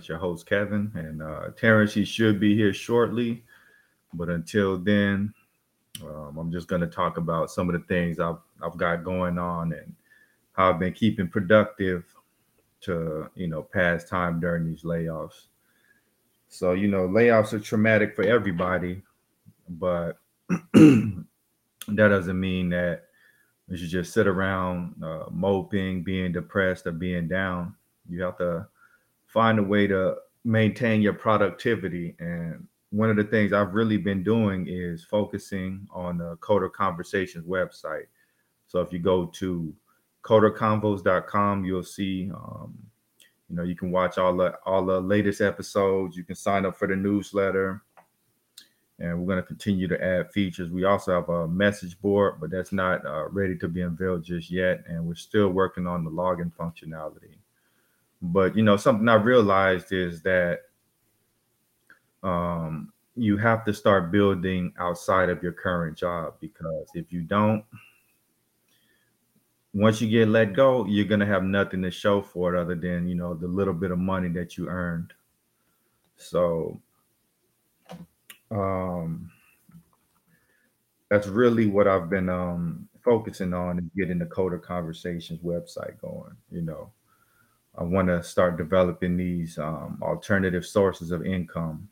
it's your host, Kevin. And uh, Terrence, he should be here shortly. But until then, um, I'm just going to talk about some of the things I've, I've got going on and how I've been keeping productive to, you know, pass time during these layoffs. So, you know, layoffs are traumatic for everybody, but that doesn't mean that you should just sit around uh, moping, being depressed, or being down. You have to find a way to maintain your productivity. And one of the things I've really been doing is focusing on the Coder Conversations website. So if you go to coderconvos.com, you'll see, um, you know, you can watch all the all the latest episodes. You can sign up for the newsletter and we're going to continue to add features. We also have a message board, but that's not uh, ready to be unveiled just yet, and we're still working on the login functionality. But you know, something I realized is that um, you have to start building outside of your current job because if you don't, once you get let go, you're gonna have nothing to show for it other than you know the little bit of money that you earned. So um, that's really what I've been um, focusing on is getting the Coder Conversations website going. You know, I want to start developing these um, alternative sources of income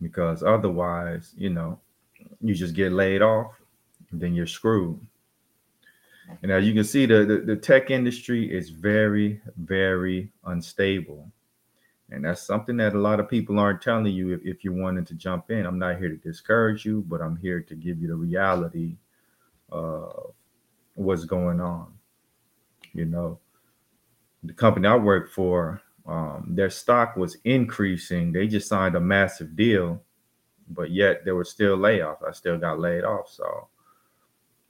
because otherwise, you know, you just get laid off, then you're screwed. And as you can see, the, the, the tech industry is very, very unstable. And that's something that a lot of people aren't telling you if, if you're wanting to jump in. I'm not here to discourage you, but I'm here to give you the reality of what's going on. You know, the company I work for, um, their stock was increasing. They just signed a massive deal, but yet there were still layoffs. I still got laid off. So,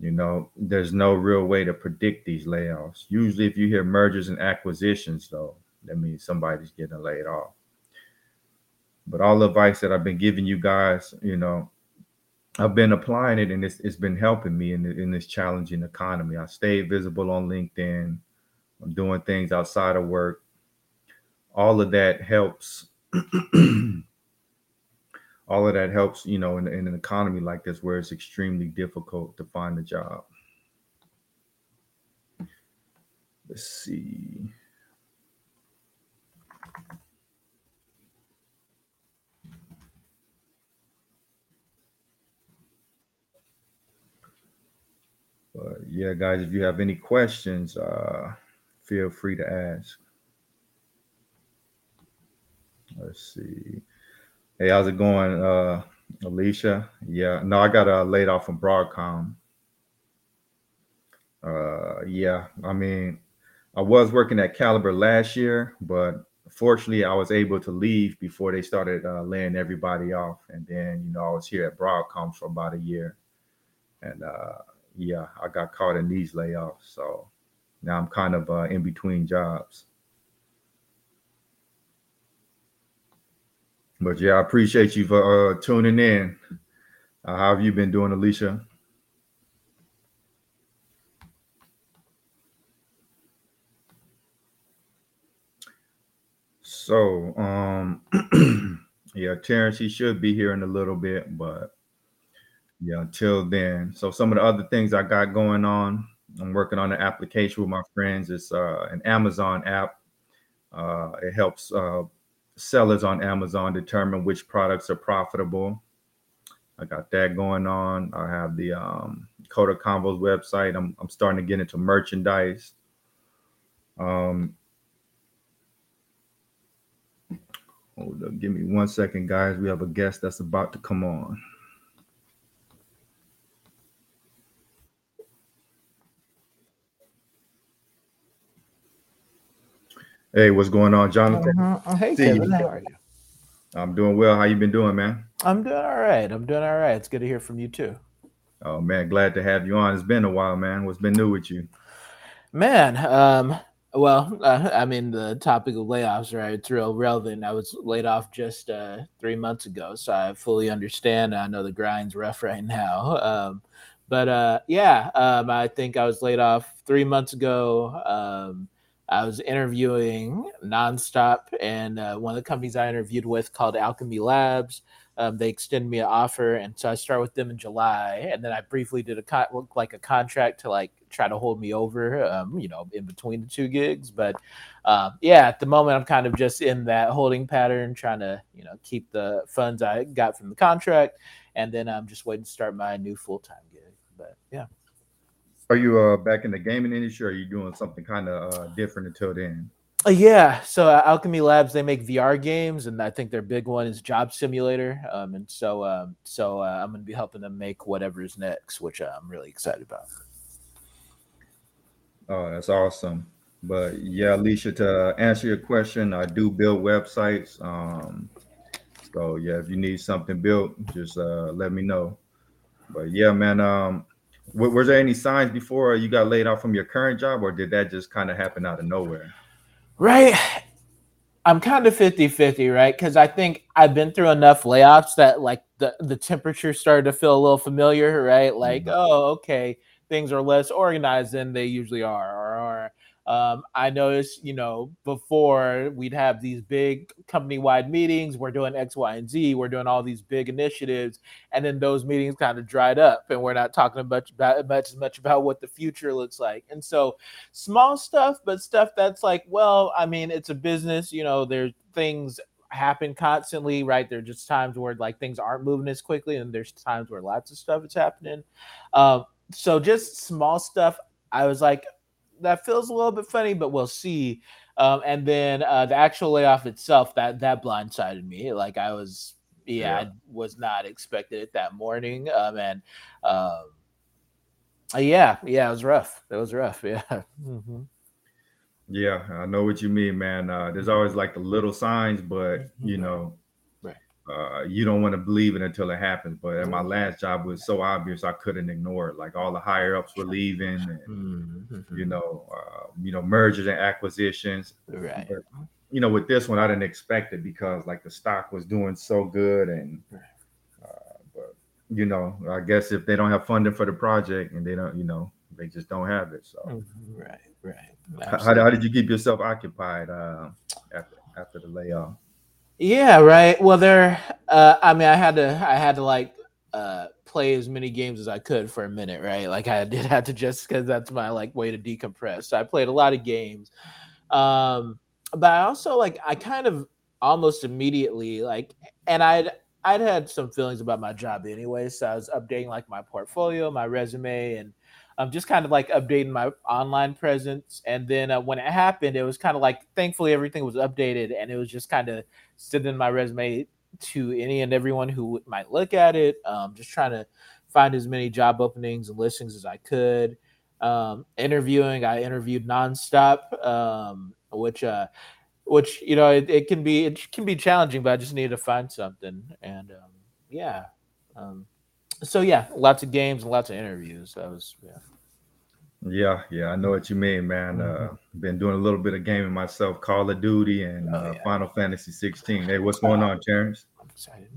you know, there's no real way to predict these layoffs. Usually, if you hear mergers and acquisitions, though, that means somebody's getting laid off. But all the advice that I've been giving you guys, you know, I've been applying it and it's, it's been helping me in, in this challenging economy. I stay visible on LinkedIn. I'm doing things outside of work. All of that helps. all of that helps, you know, in, in an economy like this where it's extremely difficult to find a job. Let's see. But yeah, guys, if you have any questions, uh, feel free to ask. Let's see. Hey, how's it going, uh, Alicia? Yeah, no, I got uh, laid off from Broadcom. Uh, yeah, I mean, I was working at Caliber last year, but fortunately, I was able to leave before they started uh, laying everybody off. And then, you know, I was here at Broadcom for about a year, and uh, yeah, I got caught in these layoffs. So now I'm kind of uh, in between jobs. But yeah, I appreciate you for uh, tuning in. Uh, how have you been doing, Alicia? So, um, yeah, Terrence, he should be here in a little bit, but yeah, until then. So some of the other things I got going on, I'm working on an application with my friends. It's uh, an Amazon app. Uh, it helps uh, sellers on Amazon determine which products are profitable. I got that going on. I have the um, Coder Convos website. I'm, I'm starting to get into merchandise. Um, hold up, give me one second, guys. We have a guest that's about to come on. Hey, what's going on, Jonathan? Uh-huh. Hey, Kevin, how are you? I'm doing well. How you been doing, man? I'm doing all right. I'm doing all right. It's good to hear from you too. Oh man, glad to have you on. It's been a while, man. What's been new with you? Man, um, well, uh, I mean, the topic of layoffs, right? It's real relevant. I was laid off just uh, three months ago, so I fully understand. I know the grind's rough right now. Um, but uh, yeah, um, I think I was laid off three months ago. Um, I was interviewing nonstop, and uh, one of the companies I interviewed with called Owlchemy Labs. Um, they extended me an offer, and so I start with them in July, and then I briefly did a con- like a contract to like try to hold me over, um, you know, in between the two gigs. But uh, yeah, at the moment, I'm kind of just in that holding pattern, trying to you know keep the funds I got from the contract, and then I'm just waiting to start my new full time gig. But yeah. Are you uh, back in the gaming industry? Or are you doing something kind of uh, different until then? Uh, yeah, so uh, Owlchemy Labs they make VR games, and I think their big one is Job Simulator. Um, and so, um, so uh, I'm going to be helping them make whatever is next, which uh, I'm really excited about. Oh, that's awesome. But yeah, Alicia, to answer your question, I do build websites. Um, so yeah, if you need something built, just uh, let me know. But yeah, man, um, w- was there any signs before you got laid off from your current job, or did that just kind of happen out of nowhere? Right. I'm kind of 50 50, right? Because I think I've been through enough layoffs that like the, the temperature started to feel a little familiar, right? Like, mm-hmm. oh, okay, things are less organized than they usually are, or, or um, I noticed, you know, before we'd have these big company wide meetings, we're doing X, Y, and Z, we're doing all these big initiatives, and then those meetings kind of dried up, and we're not talking much about much as much about what the future looks like. And so, small stuff, but stuff that's like, well, I mean, it's a business, you know, there's things happen constantly, right? There are just times where like things aren't moving as quickly, and there's times where lots of stuff is happening. Um, so just small stuff. I was like, that feels a little bit funny, but we'll see. Um, and then uh, the actual layoff itself that that blindsided me. Like I was, yeah, yeah. I was not expected it that morning. Um, and um, uh, yeah, yeah, it was rough. It was rough. Yeah. Mm-hmm. Yeah, I know what you mean, man. Uh, there's always like the little signs, but mm-hmm. you know, uh, you don't want to believe it until it happens. But at my last job was so obvious I couldn't ignore it. Like all the higher ups were leaving, and mm-hmm. you know, uh, you know, mergers and acquisitions. Right. But, you know, with this one, I didn't expect it because like the stock was doing so good, and uh, but you know, I guess if they don't have funding for the project and they don't, you know, they just don't have it. So mm-hmm. right, right. How, how, did you keep yourself occupied uh, after after the layoff? Yeah, right. Well, there. Uh, I mean, I had to. I had to like uh, play as many games as I could for a minute, right? Like I did have to just because that's my like way to decompress. So I played a lot of games, um, but I also like I kind of almost immediately like, and I'd I'd had some feelings about my job anyway, so I was updating like my portfolio, my resume, and I'm um, just kind of like updating my online presence. And then uh, when it happened, it was kind of like thankfully everything was updated, and it was just kind of sending my resume to any and everyone who might look at it. Um, just trying to find as many job openings and listings as I could. Um, interviewing, I interviewed nonstop, um, which uh, which you know it, it, can be it can be challenging, but I just needed to find something. And um, yeah, um, so yeah, lots of games and lots of interviews. That was yeah. Yeah, yeah, I know what you mean, man. Mm-hmm. Uh, been doing a little bit of gaming myself, Call of Duty and oh, uh, yeah. Final Fantasy 16. Hey, what's going on, Terrence? I'm excited.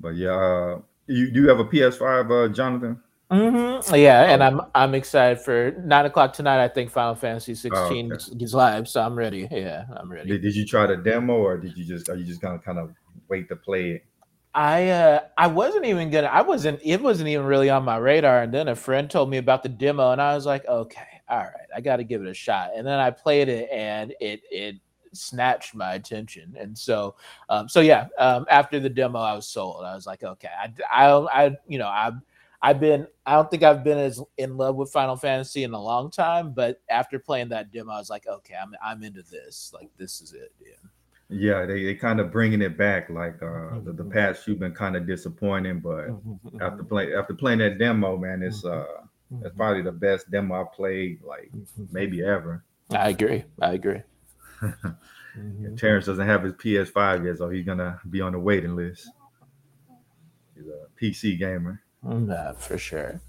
But yeah, uh, you do you have a PS5, uh, Jonathan? Mm-hmm. Yeah, and I'm I'm excited for nine o'clock tonight. I think Final Fantasy 16 oh, okay. is live, so I'm ready. Yeah, I'm ready. Did, did you try the demo, or did you just are you just gonna kind of wait to play it? I uh, I wasn't even gonna. I wasn't. It wasn't even really on my radar. And then a friend told me about the demo, and I was like, okay, all right, I got to give it a shot. And then I played it, and it it snatched my attention. And so, um, so yeah, um, after the demo, I was sold. I was like, okay, I, I, I you know, I've I've been. I don't think I've been as in love with Final Fantasy in a long time, but after playing that demo, I was like, okay, I'm I'm into this. Like, this is it. Yeah. Yeah, they, they kind of bringing it back. Like uh, the, the mm-hmm. past you've been kind of disappointing, but mm-hmm, after mm-hmm. play after playing that demo, man, it's uh it's probably the best demo I played like maybe ever. I agree. I agree. yeah, Terrence doesn't have his PS5 yet, so he's gonna be on the waiting list. He's a PC gamer. Yeah, for sure.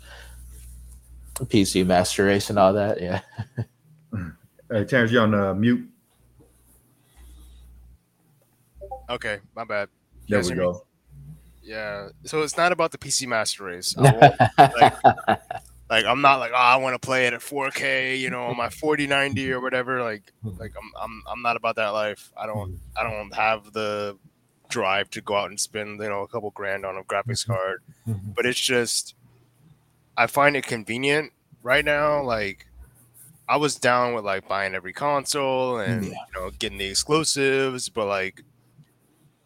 PC Master Race and all that. Yeah. hey, Terrence, you're on uh, mute. Okay, my bad. there we go. Yeah, so it's not about the PC Master Race. like, like, like I'm not like oh I want to play it at 4K, you know, on my 4090 or whatever. Like like I'm I'm I'm not about that life. I don't I don't have the drive to go out and spend you know a couple grand on a graphics mm-hmm. card. Mm-hmm. But it's just I find it convenient right now. Like I was down with like buying every console and Yeah. you know getting the exclusives, but like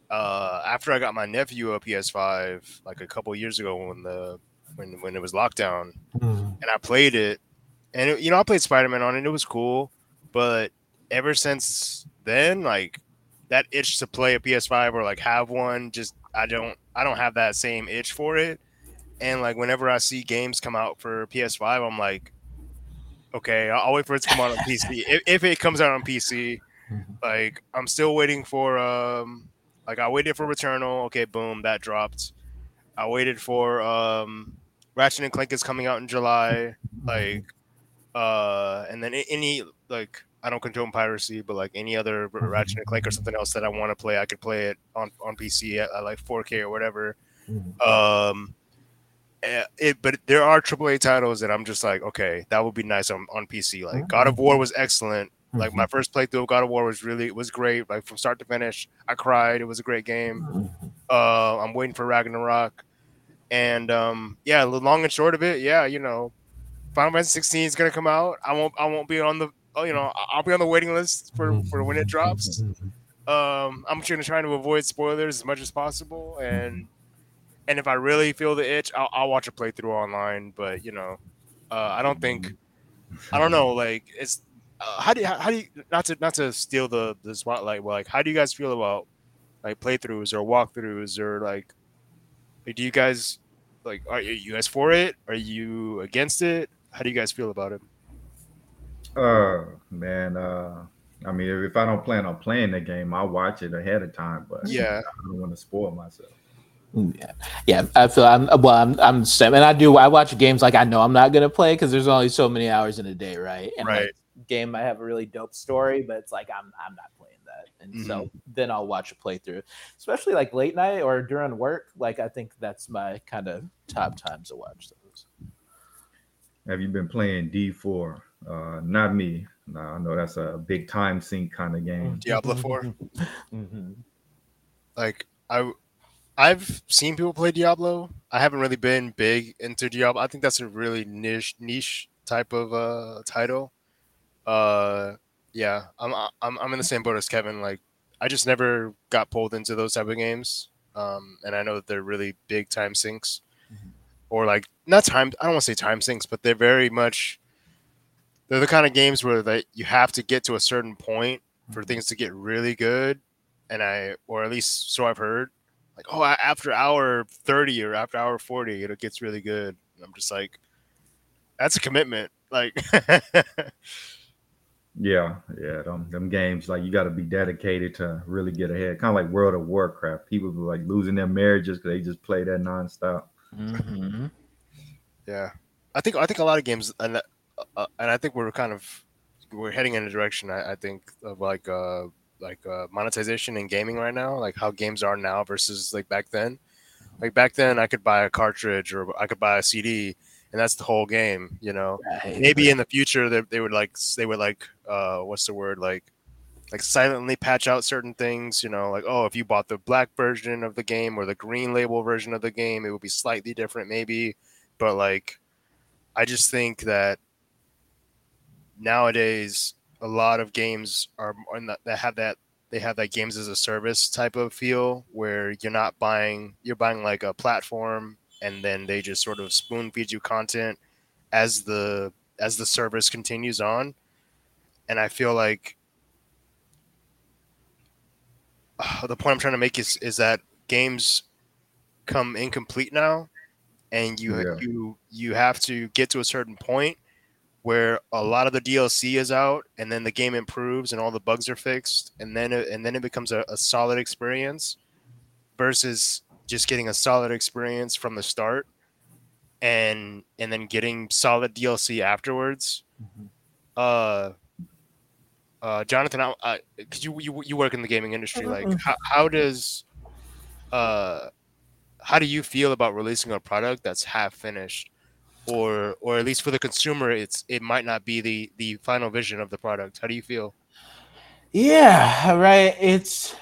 uh after I got my nephew a PS5 like a couple years ago when the when when it was lockdown and I played it and it, you know I played Spider-Man on it it was cool but ever since then like that itch to play a PS5 or like have one just I don't I don't have that same itch for it and like whenever I see games come out for PS5 I'm like okay I'll, I'll wait for it to come out on PC if, if it comes out on PC like I'm still waiting for um like I waited for Returnal. Okay, boom, that dropped. I waited for um Ratchet and Clank is coming out in July. Like uh and then any like I don't condone piracy, but like any other Ratchet and Clank or something else that I want to play, I could play it on on PC at, at like 4K or whatever. Um eh, it, but there are AAA titles that I'm just like, okay, that would be nice on, on PC. Like God of War was excellent. Like my first playthrough of God of War was really was great. Like from start to finish, I cried. It was a great game. Uh, I'm waiting for Ragnarok, and um, yeah, the long and short of it, yeah, you know, Final Fantasy 16 is gonna come out. I won't I won't be on the oh, you know I'll be on the waiting list for for when it drops. Um, I'm just gonna try to avoid spoilers as much as possible, and and if I really feel the itch, I'll, I'll watch a playthrough online. But you know, uh, I don't think I don't know. Like it's uh, how do you how do you not to not to steal the the spotlight? But like, how do you guys feel about like playthroughs or walkthroughs or like, like do you guys like are you you guys for it? Are you against it? How do you guys feel about it? Uh, man. Uh, I mean, if, if I don't plan on playing the game, I'll watch it ahead of time. But Yeah, I don't want to spoil myself. Yeah, yeah. I feel I'm well. I'm I'm the same, and I do. I watch games like I know I'm not gonna play because there's only so many hours in a day, right? And Right. Like, game might have a really dope story, but it's like I'm I'm not playing that, and so then I'll watch a playthrough, especially like late night or during work. Like I think that's my kind of top times to watch those. Have you been playing D4? Uh, not me. No, I know that's a big time sink kind of game. Diablo 4? Mhm. like I I've seen people play Diablo. I haven't really been big into Diablo. I think that's a really niche niche type of uh title. Uh yeah, I'm I'm I'm in the same boat as Kevin. Like I just never got pulled into those type of games. Um and I know that they're really big time sinks. Or like not time I don't want to say time sinks, but they're very much they're the kind of games where that you have to get to a certain point for things to get really good and I, or at least so I've heard, like, oh, after hour 30 or after hour 40, it gets really good. And I'm just like, that's a commitment. Like, Yeah, yeah. Them, them games like you got to be dedicated to really get ahead. Kind of like World of Warcraft. People were like losing their marriages because they just play that nonstop. Mhm. yeah, I think, I think a lot of games, and, uh, and I think we're kind of, we're heading in a direction, I, I think, of like, uh, like uh, monetization in gaming right now, like how games are now versus like back then. Like back then, I could buy a cartridge or I could buy a CD, and that's the whole game, you know. Maybe in the future they, they would like they would like uh what's the word like like silently patch out certain things you know like oh if you bought the black version of the game or the green label version of the game it would be slightly different maybe but like i just think that nowadays a lot of games are that have that they have that games as a service type of feel where you're not buying you're buying like a platform and then they just sort of spoon feed you content as the as the service continues on and i feel like uh, the point i'm trying to make is is that games come incomplete now and you Yeah. you you have to get to a certain point where a lot of the DLC is out and then the game improves and all the bugs are fixed and then it, and then it becomes a, a solid experience versus just getting a solid experience from the start and and then getting solid DLC afterwards. Mhm. Uh, uh, Jonathan, I, I, cause you, you you work in the gaming industry. Like, Mhm. how, how does uh how do you feel about releasing a product that's half finished or or at least for the consumer, it's it might not be the the final vision of the product. How do you feel? Yeah, right. It's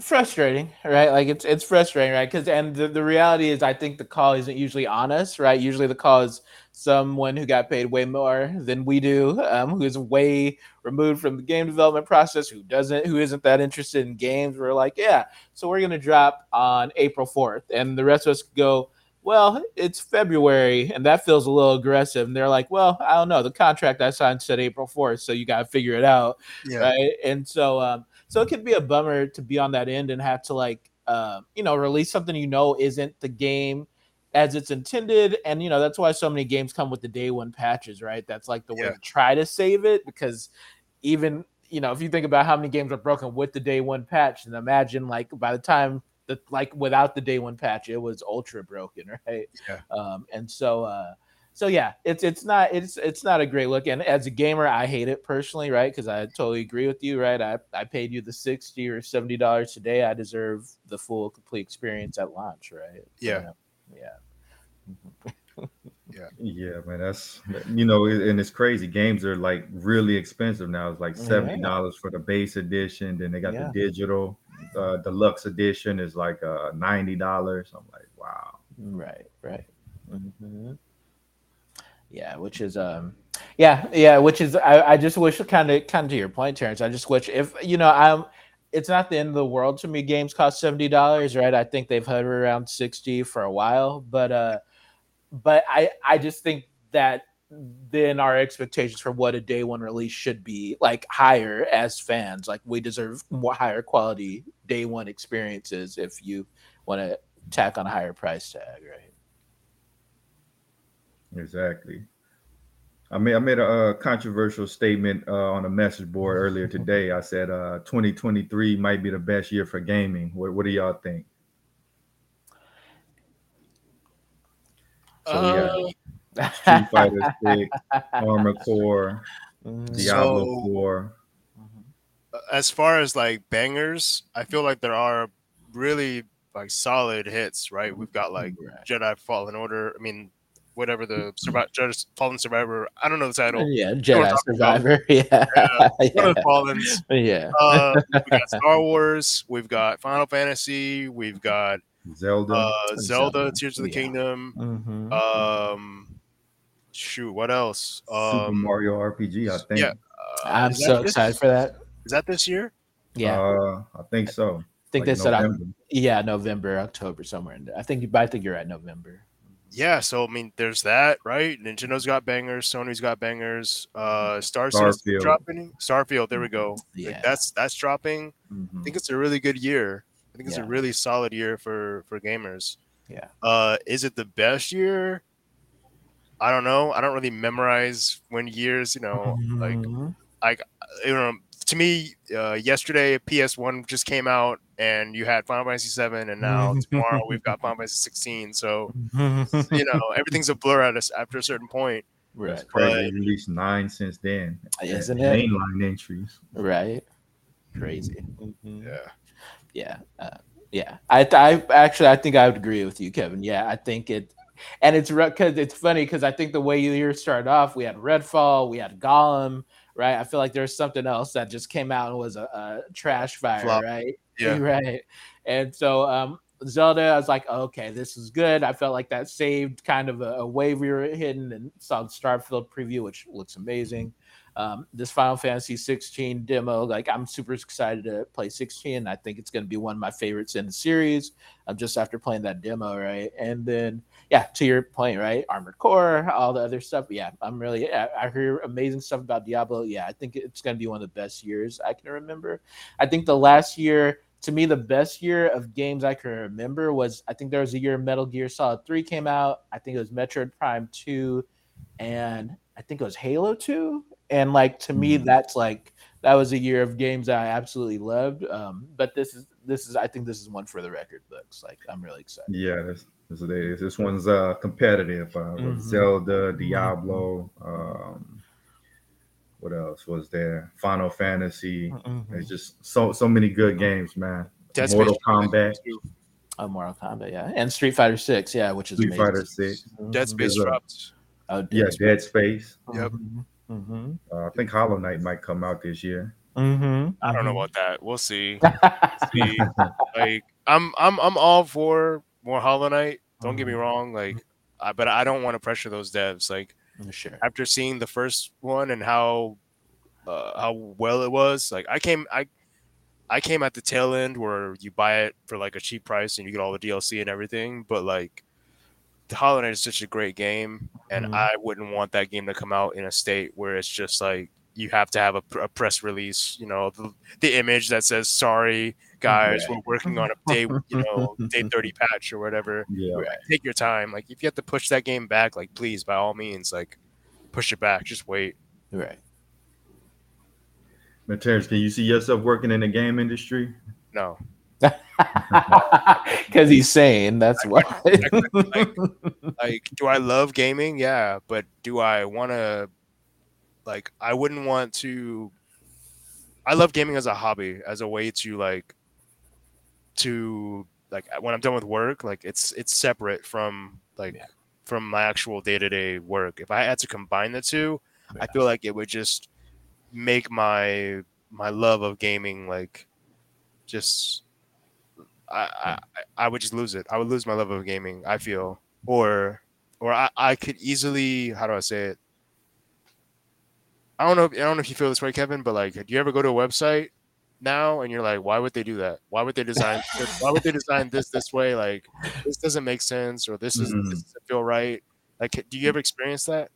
frustrating, right? Like it's it's frustrating, right? Because and the, the reality is, I think the call isn't usually on us, right? Usually the call is someone who got paid way more than we do, um, who is way removed from the game development process, who doesn't, who isn't that interested in games. We're like, yeah, so we're gonna drop on April fourth, and the rest of us go. Well, it's February, and that feels a little aggressive. And they're like, "Well, I don't know. The contract I signed said April fourth, so you got to figure it out, Yeah. right?" And so, um, so it could be a bummer to be on that end and have to like uh, you know release something you know isn't the game as it's intended and you know that's why so many games come with the day one patches right that's like the way Yeah. to try to save it because even you know if you think about how many games are broken with the day one patch and imagine like by the time that like without the day one patch it was ultra broken right Yeah. um and so uh so yeah, it's it's not it's it's not a great look. And as a gamer, I hate it personally, right? Because I totally agree with you, right? I, I paid you the sixty or seventy dollars today. I deserve the full complete experience at launch, right? Yeah. yeah. Yeah, Yeah, man, that's you know, and it's crazy. Games are like really expensive now. It's like seventy dollars for the base edition. Then they got Yeah. the digital uh, deluxe edition is like uh, ninety dollars. I'm like, wow. Right, right. Mhm. Yeah, which is um yeah, yeah, which is I, I just wish kind of kind of to your point, Terrence. I just wish if you know I'm it's not the end of the world to me. Games cost seventy dollars, right? I think they've hovered around sixty for a while, but uh but I I just think that then our expectations for what a day one release should be like higher as fans. Like we deserve more higher quality day one experiences if you want to tack on a higher price tag, right? Exactly. I made I made a, uh controversial statement uh, on a message board earlier today. I said uh, 2023 might be the best year for gaming. What, what do y'all think? So we got Uh, Street Fighter 6, Armor Core, Mhm. Diablo So- 4. as far as like bangers, I feel like there are really like solid hits, right? We've got like Right. Jedi Fallen Order. I mean, whatever the Survi- Jedi Fallen Survivor. I don't know the title. yeah, Jedi talking about. Survivor. Yeah, One of yeah. the Fallens. yeah. Uh, we got Star Wars. We've got Final Fantasy. We've got Zelda. uh, Zelda, Zelda, Tears of the yeah. Kingdom. Mhm. Um, shoot, what else? Super Um, Mario RPG, I think. yeah. uh, I'm is that so this- excited for that. Is that this year? Yeah, Uh, I think so. I think like they said Oc- yeah November, October, somewhere in there. I think, but I think you're right, November. Yeah, so I mean, there's that, right? Nintendo's got bangers, Sony's got bangers. Uh, Star Starfield. dropping. Starfield, there we go. Like, Yeah, that's that's dropping. I Mhm. think it's a really good year. I think it's Yeah. a really solid year for for gamers. Yeah. Uh, is it the best year? I don't know. I don't really memorize when years. You know, like Mhm. you know, to me, uh, yesterday PS1 just came out, and you had Final Fantasy 7, and now tomorrow we've got Final Fantasy 16. So you know, everything's a blur at us after a certain point. right, That's crazy. But- released nine since then. Isn't Uh, it? Mainline entries. right, crazy. Mm-hmm. Mhm. Yeah. Yeah, uh, yeah. I, I actually, I think I would agree with you, Kevin. Yeah, I think it, and it's because it's funny because I think the way you year started off, we had Redfall, we had Gollum, right? I feel like there's something else that just came out and was a, a trash fire, Flop. right? Yeah. right. And so, um, Zelda, I was like, okay, this is good. I felt like that saved kind of a, a wave we were hitting, and saw the Starfield preview, which looks amazing um, this Final Fantasy 16 demo. Like, I'm super excited to play 16. I think it's going to be one of my favorites in the series. Um, just after playing that demo, right? And then, yeah, to your point, right? Armored Core, all the other stuff. Yeah, I'm really. I, I hear amazing stuff about Diablo. Yeah, I think it's going to be one of the best years I can remember. I think the last year. To me, the best year of games I can remember was I think there was a year Metal Gear Solid 3 came out. I think it was Metroid Prime 2 and I think it was Halo 2 and like to me Mhm. that's like that was a year of games that I absolutely loved. Um, but this is this is I think this is one for the record books. Like I'm really excited. Yeah, this this, is- this one's uh competitive. Uh, with Mhm. Zelda, Diablo. Um, what else was there? Final Fantasy. Mm-hmm. It's just so so many good games, man. Dead Mortal Space Kombat. too. Oh, Mortal Kombat, yeah, and Street Fighter Six, yeah, which is Street amazing. Fighter Six. Dead Space There's a- dropped. Oh, Yeah, Space. Dead Space. Yep. Mm-hmm. Uh, I think Hollow Knight might come out this year. Mm-hmm. I don't know about that. We'll see. See, like I'm I'm I'm all for more Hollow Knight. Don't get me wrong. Like, I, but I don't want to pressure those devs. Like sure. after seeing the first one and how uh, how well it was, like I came I I came at the tail end where you buy it for like a cheap price and you get all the DLC and everything. But like, the Hollow Knight is such a great game, and Mhm. I wouldn't want that game to come out in a state where it's just like you have to have a, a press release. You know, the, the image that says "Sorry, guys, Right. we're working on a day, you know, day thirty patch or whatever." Yeah. Take your time. Like, if you have to push that game back, like, please, by all means, like, push it back. Just wait. Right. Now, Terrence, can you see yourself working in the game industry? No, Because he's saying that's why. like do i love gaming yeah but do i want to like i wouldn't want to i love gaming as a hobby as a way to like to like when i'm done with work like it's it's separate from like Yeah. from my actual day-to-day work if i had to combine the two i feel like it would just make my my love of gaming like just I, hmm. I I would just lose it. I would lose my love of gaming. I feel, or or I, I could easily how do I say it? I don't know. If, I don't know if you feel this way, Kevin, but like, do you ever go to a website now and you're like, why would they do that? Why would they design? this- why would they design this this way? Like, this doesn't make sense, or this is Mhm. this doesn't feel right. Like, do you ever experience that?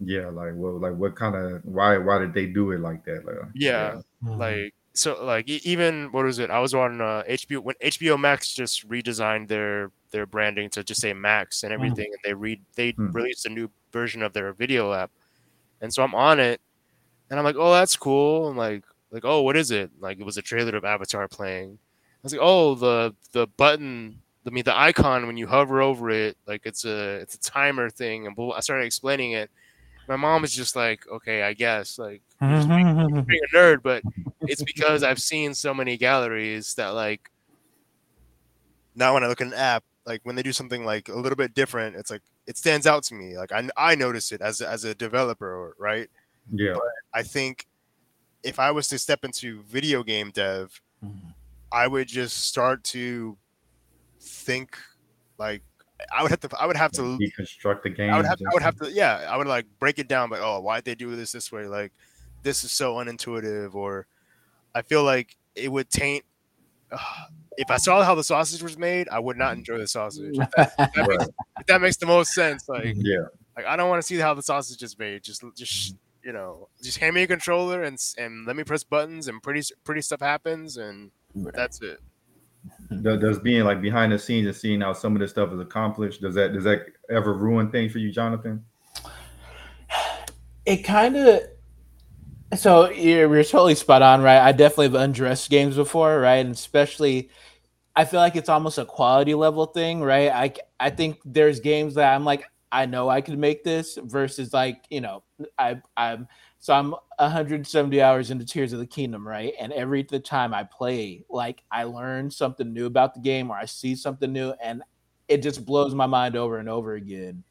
Yeah, like well, like what kind of why why did they do it like that? Like, Yeah. like so like even what was it i was on uh, hbo when hbo max just redesigned their their branding to just say max and everything and they read they Hmm. released a new version of their video app and so i'm on it and i'm like oh that's cool i'm like like oh what is it like it was a trailer of avatar playing i was like oh the the button i mean the icon when you hover over it like it's a it's a timer thing and i started explaining it my mom was just like okay i guess like you're being a nerd, but it's because I've seen so many galleries that like now when I look at an app, like when they do something like a little bit different, it's like it stands out to me. Like I I notice it as as a developer, right? yeah, I think if I was to step into video game dev, I would just start to think like I would have to I would have to deconstruct the game. I would have, I would have to, yeah, I would like break it down, like, oh, why'd they do this this way? Like, this is so unintuitive, or I feel like it would taint. Uh, if I saw how the sausage was made, I would not enjoy the sausage. If that, if that makes, if that makes the most sense, like, Yeah, like I don't want to see how the sausage is made. Just, just you know, just hand me a controller and and let me press buttons, and pretty pretty stuff happens, and that's it. does, does being like behind the scenes and seeing how some of this stuff is accomplished does that does that ever ruin things for you, Jonathan? it kind of so you're, you're totally spot on right i definitely have undressed games before right and especially i feel like it's almost a quality level thing right i i think there's games that i'm like i know i could make this versus like you know i i'm so i'm 170 hours into tears of the kingdom right and every the time i play like i learn something new about the game or i see something new and it just blows my mind over and over again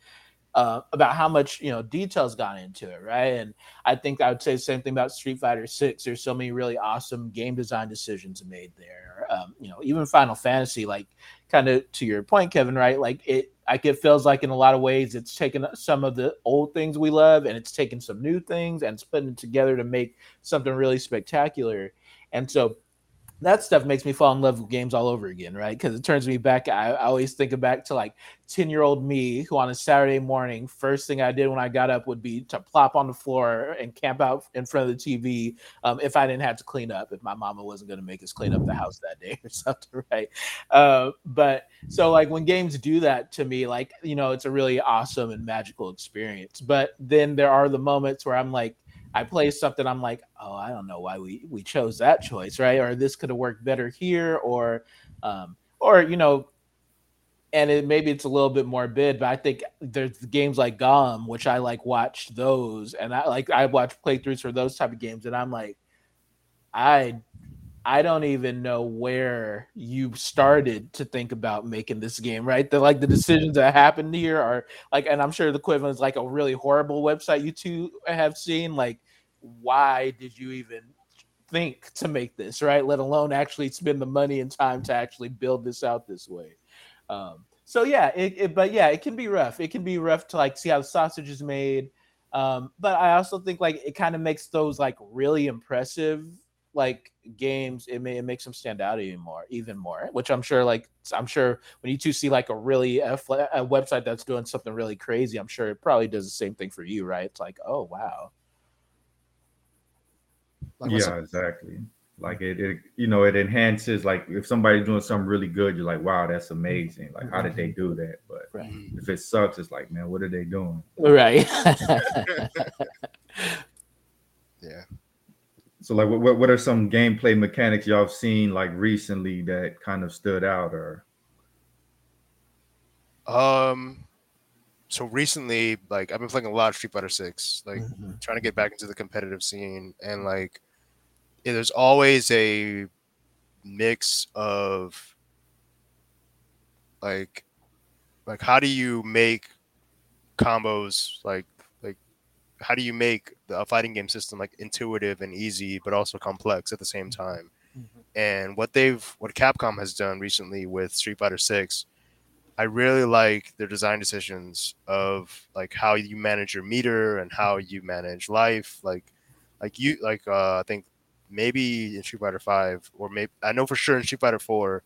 uh, about how much you know details gone into it, right? And I think I would say the same thing about Street Fighter Six. There's so many really awesome game design decisions made there. Um, you know, even Final Fantasy, like kind of to your point, Kevin, right? Like it, like it feels like in a lot of ways it's taken some of the old things we love and it's taken some new things and it's putting it together to make something really spectacular. And so that stuff makes me fall in love with games all over again, right? Because it turns me back. I, I always think back to like 10 year old me who on a Saturday morning, first thing I did when I got up would be to plop on the floor and camp out in front of the TV um, if I didn't have to clean up, if my mama wasn't going to make us clean up the house that day or something, right? Uh, but so, like, when games do that to me, like, you know, it's a really awesome and magical experience. But then there are the moments where I'm like, I play something, I'm like, oh, I don't know why we we chose that choice, right? Or this could have worked better here, or um, or you know, and it maybe it's a little bit more bid, but I think there's games like Gollum, which I like watch those, and I like I watch playthroughs for those type of games, and I'm like, I I don't even know where you started to think about making this game, right? The like the decisions that happened here are like, and I'm sure the equivalent is like a really horrible website you two have seen. Like, why did you even think to make this, right? Let alone actually spend the money and time to actually build this out this way. Um, so yeah, it, it, but yeah, it can be rough. It can be rough to like see how the sausage is made. Um, but I also think like it kind of makes those like really impressive like games, it may it makes them stand out even more, even more. Which I'm sure, like I'm sure when you two see like a really a, a website that's doing something really crazy, I'm sure it probably does the same thing for you, right? It's like, oh wow. Like, yeah, exactly. Like it, it, you know, it enhances. Like if somebody's doing something really good, you're like, wow, that's amazing. Like, how did they mm-hmm. do that? But right. if it sucks, it's like, man, what are they doing? Right. yeah. So like what what are some gameplay mechanics y'all have seen like recently that kind of stood out or um so recently like I've been playing a lot of Street Fighter 6 like mm-hmm. trying to get back into the competitive scene and like yeah, there's always a mix of like like how do you make combos like how do you make a fighting game system like intuitive and easy but also complex at the same mm-hmm. time mm-hmm. and what they've what capcom has done recently with street fighter 6 i really like their design decisions of like how you manage your meter and how you manage life like like you like uh i think maybe in street fighter 5 or maybe i know for sure in street fighter 4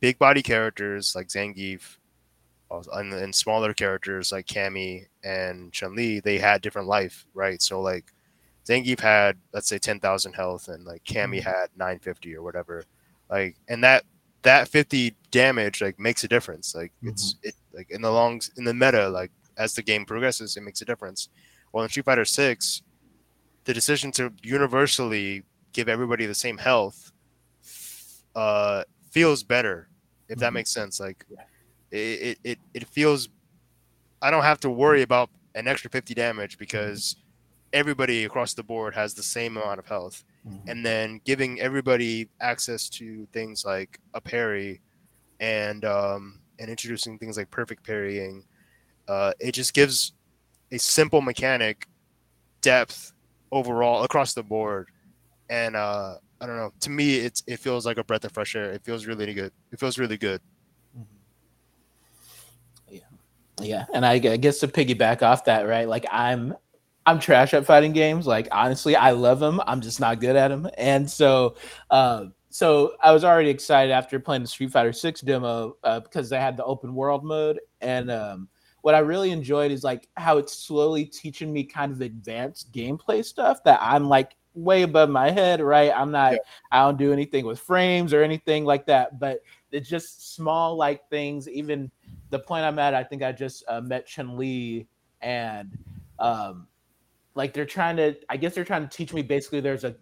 big body characters like zangief and, and smaller characters like Cammy and Chun Li, they had different life, right? So like Zangief had let's say ten thousand health, and like Cammy mm-hmm. had nine fifty or whatever, like and that that fifty damage like makes a difference. Like mm-hmm. it's it like in the long in the meta, like as the game progresses, it makes a difference. Well, in Street Fighter Six, the decision to universally give everybody the same health uh, feels better, if mm-hmm. that makes sense. Like. Yeah it, it it feels I don't have to worry about an extra 50 damage because everybody across the board has the same amount of health. Mm-hmm. And then giving everybody access to things like a parry and um, and introducing things like perfect parrying, uh, it just gives a simple mechanic depth overall across the board. And uh, I don't know. To me, it's it feels like a breath of fresh air. It feels really good. It feels really good. Yeah, and I, I guess to piggyback off that, right? Like I'm I'm trash at fighting games. Like honestly, I love them. I'm just not good at them. And so, uh, so I was already excited after playing the Street Fighter Six demo uh, because they had the open world mode. And um, what I really enjoyed is like how it's slowly teaching me kind of advanced gameplay stuff that I'm like way above my head. Right? I'm not. Yeah. I don't do anything with frames or anything like that. But it's just small like things, even the point I'm at, I think I just uh, met Chun Li, and um, like they're trying to, I guess they're trying to teach me basically there's a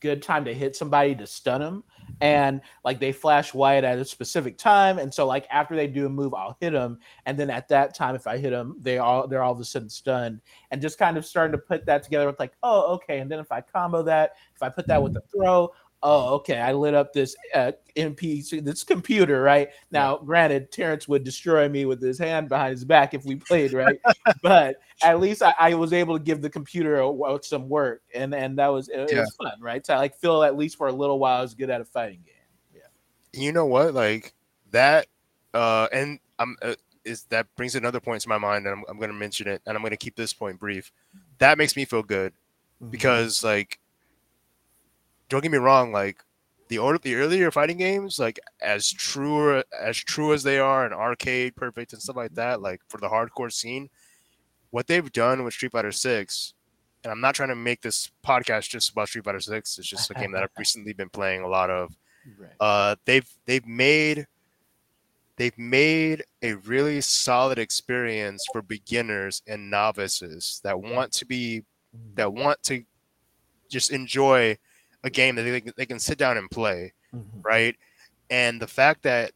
good time to hit somebody to stun them, and like they flash white at a specific time, and so like after they do a move, I'll hit them, and then at that time, if I hit them, they all they're all of a sudden stunned, and just kind of starting to put that together with like, oh okay, and then if I combo that, if I put that with the throw, oh, okay, I lit up this uh, MP, this computer, right? Now, granted, Terrence would destroy me with his hand behind his back if we played, right? but at least I, I, was able to give the computer a, some work, and and that was it, yeah. was fun, right? To like feel at least for a little while I was good at a fighting game. Yeah. You know what? Like that, uh, and I'm. Uh, is that brings another point to my mind, and I'm, I'm going to mention it, and I'm going to keep this point brief. That makes me feel good mm-hmm. because, like, don't get me wrong, like the older the earlier fighting games, like as true as true as they are and arcade perfect and stuff like that, like for the hardcore scene, what they've done with Street Fighter Six, and I'm not trying to make this podcast just about Street Fighter Six. It's just a game that I've recently been playing a lot of. Right. Uh, they've they've made they've made a really solid experience for beginners and novices that want to be that want to just enjoy a game that they, they can sit down and play, mm-hmm. right? And the fact that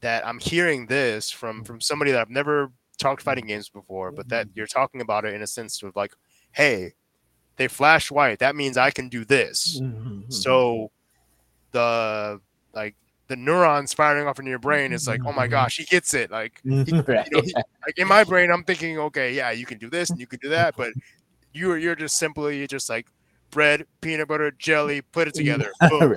that I'm hearing this from from somebody that I've never talked fighting games before, but that mm-hmm. you're talking about it in a sense of like, hey, they flash white. That means I can do this. Mm-hmm. So the like the neurons firing off in your brain is like, oh my gosh, he gets it. Like, he, you know, he- like in my brain, I'm thinking, okay, yeah, you can do this and you can do that, but you're you're just simply just like bread, peanut butter, jelly, put it together. Boom.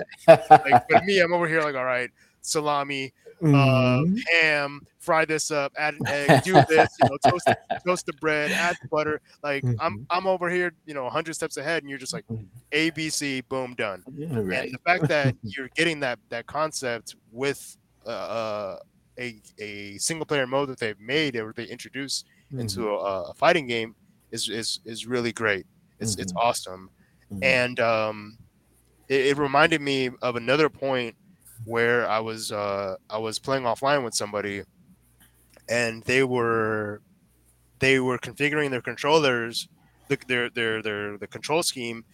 Like, but me, I'm over here like, all right, salami, uh, Mhm. ham, fry this up, add an egg, do this, you know, toast, toast the bread, add the butter. Like I'm, Mhm. I'm over here, you know, 100 steps ahead, and you're just like Mhm. A, B, C, boom, done. right. And the fact that you're getting that that concept with uh, uh, a a single player mode that they've made or they introduce Mm-hmm. into a, a fighting game is is is really great. It's it's Mhm. awesome Mhm. and um, it, it reminded me of another point where I was uh, I was playing offline with somebody, and they were they were configuring their controllers, the, their their their the control scheme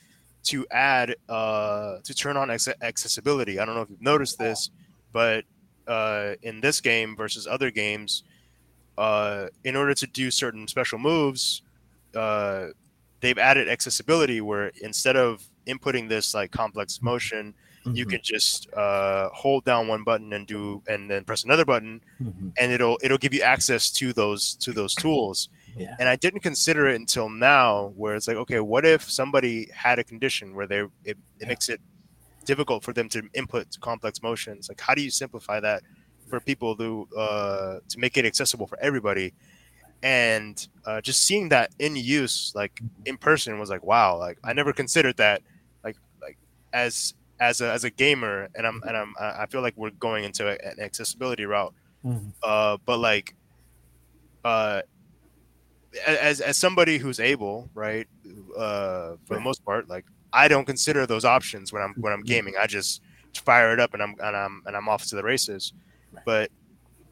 to add uh, to turn on acce- accessibility. I don't know if you've noticed this, but uh, in this game versus other games, uh, in order to do certain special moves, uh, they've added accessibility where instead of inputting this like complex motion, you Mhm. can just uh, hold down one button and do and then press another button, Mhm. and it'll it'll give you access to those to those tools. Yeah. And I didn't consider it until now, where it's like, okay, what if somebody had a condition where they it, it Yeah. makes it difficult for them to input complex motions? Like, how do you simplify that for people to uh, to make it accessible for everybody? And uh, just seeing that in use, like in person, was like, wow! Like I never considered that, like like as as a as a gamer, and I'm and I'm I feel like we're going into an accessibility route Mhm. uh, but like uh, as as somebody who's able, right, uh, for the most part, like I don't consider those options when I'm when I'm Mhm. gaming. I just fire it up and I'm and I'm and I'm off to the races. But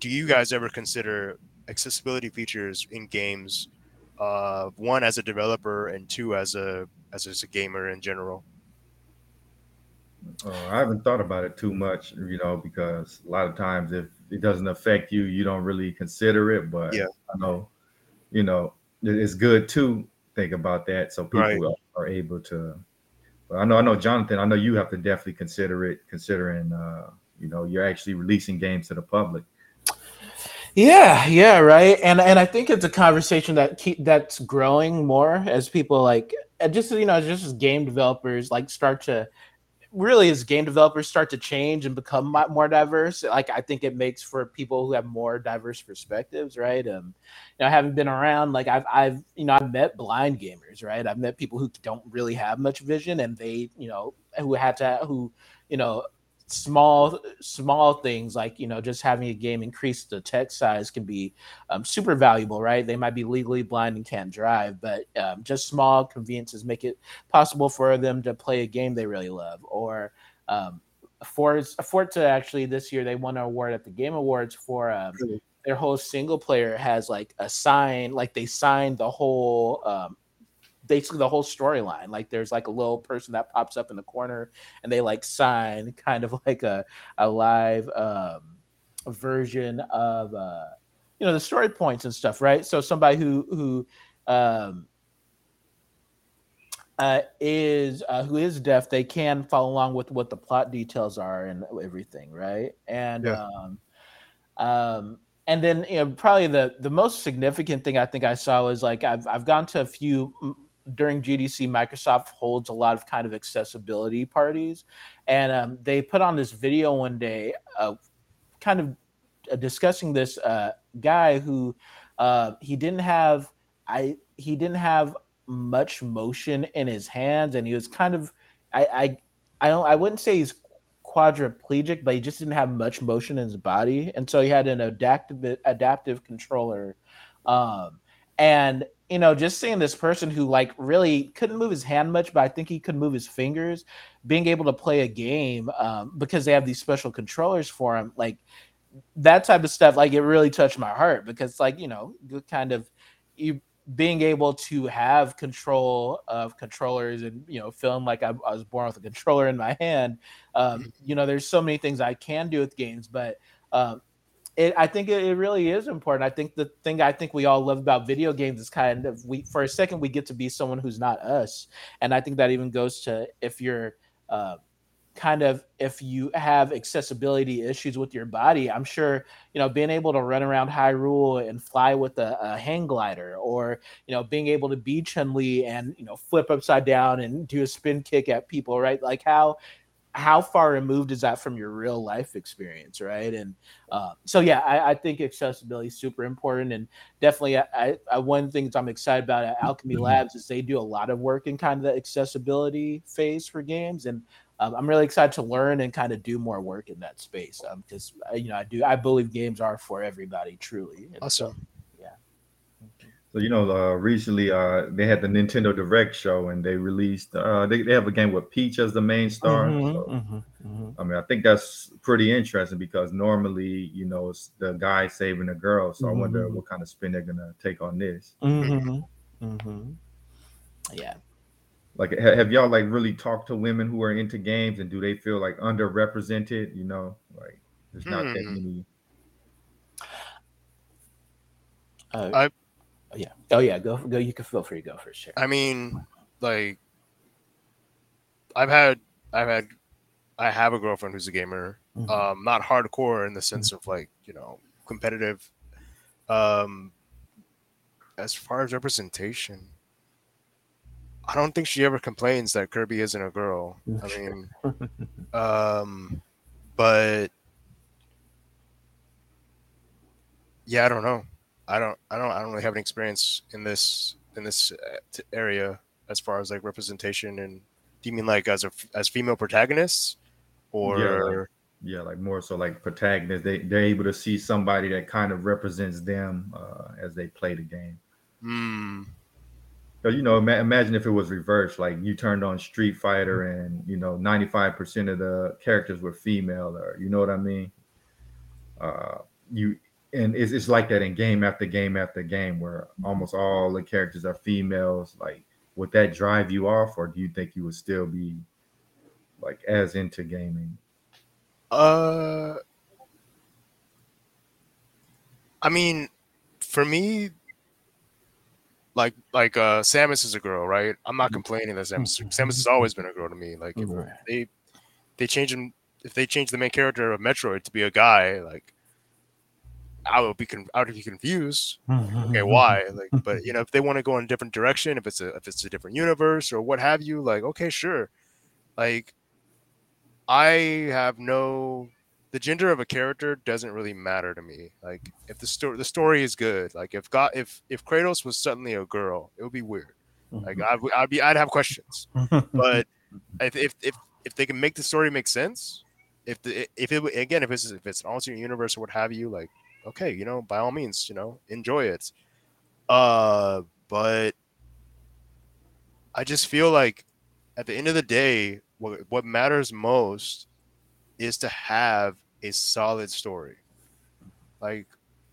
do you guys ever consider accessibility features in games? Uh, one as a developer and two as a as, a gamer in general. Uh, I haven't thought about it too much, you know, because a lot of times if it doesn't affect you, you don't really consider it. But Yeah. I know, you know, it's good to think about that so people Right. are, are able to. But I know, I know, Jonathan. I know you have to definitely consider it, considering, uh, you know, you're actually releasing games to the public. Yeah, yeah, right. And and I think it's a conversation that keep that's growing more as people like just you know just as game developers like start to really as game developers start to change and become more diverse. Like I think it makes for people who have more diverse perspectives, right? Um, you know, having been around, like I've I've you know I've met blind gamers, right? I've met people who don't really have much vision, and they you know who had to who you know small small things like you know just having a game increase the text size can be um, super valuable right they might be legally blind and can't drive but um, just small conveniences make it possible for them to play a game they really love or um, for for it to actually this year they won an award at the game awards for um, Really? their whole single player has like a sign like they signed the whole um, basically the whole storyline. Like there's like a little person that pops up in the corner and they like sign kind of like a, a live um, version of uh, you know the story points and stuff, right? So somebody who who um, uh, is uh, who is deaf, they can follow along with what the plot details are and everything, right? And Yeah. um, um, and then you know probably the the most significant thing I think I saw was like I've I've gone to a few during GDC. Microsoft holds a lot of kind of accessibility parties, and um, they put on this video one day, uh, kind of uh, discussing this uh, guy who uh, he didn't have I he didn't have much motion in his hands, and he was kind of I I I don't I wouldn't say he's quadriplegic, but he just didn't have much motion in his body, and so he had an adaptive adaptive controller, um, and you know just seeing this person who like really couldn't move his hand much, but I think he could move his fingers, being able to play a game um, because they have these special controllers for him, like that type of stuff, like it really touched my heart because like you know kind of you being able to have control of controllers and you know feeling like I, I was born with a controller in my hand um, you know there's so many things i can do with games but um, it, i think it, it really is important i think the thing i think we all love about video games is kind of we for a second we get to be someone who's not us and i think that even goes to if you're uh, kind of if you have accessibility issues with your body, I'm sure you know being able to run around Hyrule and fly with a, a hang glider, or you know being able to be Chun Li and you know flip upside down and do a spin kick at people, right? Like how how far removed is that from your real life experience right and uh, so yeah I, I, think accessibility is super important and definitely I, I, one of the things i'm excited about at Owlchemy mm-hmm. labs is they do a lot of work in kind of the accessibility phase for games and um, i'm really excited to learn and kind of do more work in that space because um, you know i do i believe games are for everybody truly and awesome so, so you know, uh, recently uh, they had the Nintendo Direct show, and they released. Uh, they, they have a game with Peach as the main star. Mm-hmm, so, mm-hmm, mm-hmm. I mean, I think that's pretty interesting because normally, you know, it's the guy saving the girl. So I wonder mm-hmm. what kind of spin they're gonna take on this. Mm-hmm, mm-hmm. Yeah. Like, have y'all like really talked to women who are into games, and do they feel like underrepresented? You know, like there's not that hmm. many. Uh, Yeah. Oh yeah. Go go. You can feel free to go first. Sure. I mean, like, I've had I've had I have a girlfriend who's a gamer. Mm-hmm. Um, not hardcore in the sense mm-hmm. of like you know competitive. Um, as far as representation, I don't think she ever complains that Kirby isn't a girl. I mean, um, but yeah, I don't know. I don't, I don't, I don't really have any experience in this in this uh, area as far as like representation. And do you mean like as a as female protagonists, or yeah, like, yeah, like more so like protagonists? They they're able to see somebody that kind of represents them uh, as they play the game. Hmm. You know, imagine if it was reversed, like you turned on Street Fighter and you know 95% of the characters were female, or you know what I mean. Uh, you and it's, it's like that in game after game after game where almost all the characters are females like would that drive you off or do you think you would still be like as into gaming? Uh i mean for me like like uh samus is a girl right? I'm not mm-hmm. complaining that samus samus has always been a girl to me like if they they change them if they change the main character of metroid to be a guy like I would be con- I would be confused. okay, why? Like, but you know, if they want to go in a different direction, if it's a if it's a different universe or what have you, like, okay, sure. Like, I have no the gender of a character doesn't really matter to me. Like, if the story the story is good, like if God if if Kratos was suddenly a girl, it would be weird. Like, mm-hmm. I'd, I'd be I'd have questions. but if if if if they can make the story make sense, if the if it again if it's if it's an alternate universe or what have you, like okay, you know, by all means, you know, enjoy it. Uh, but I just feel like at the end of the day, what what matters most is to have a solid story. Like,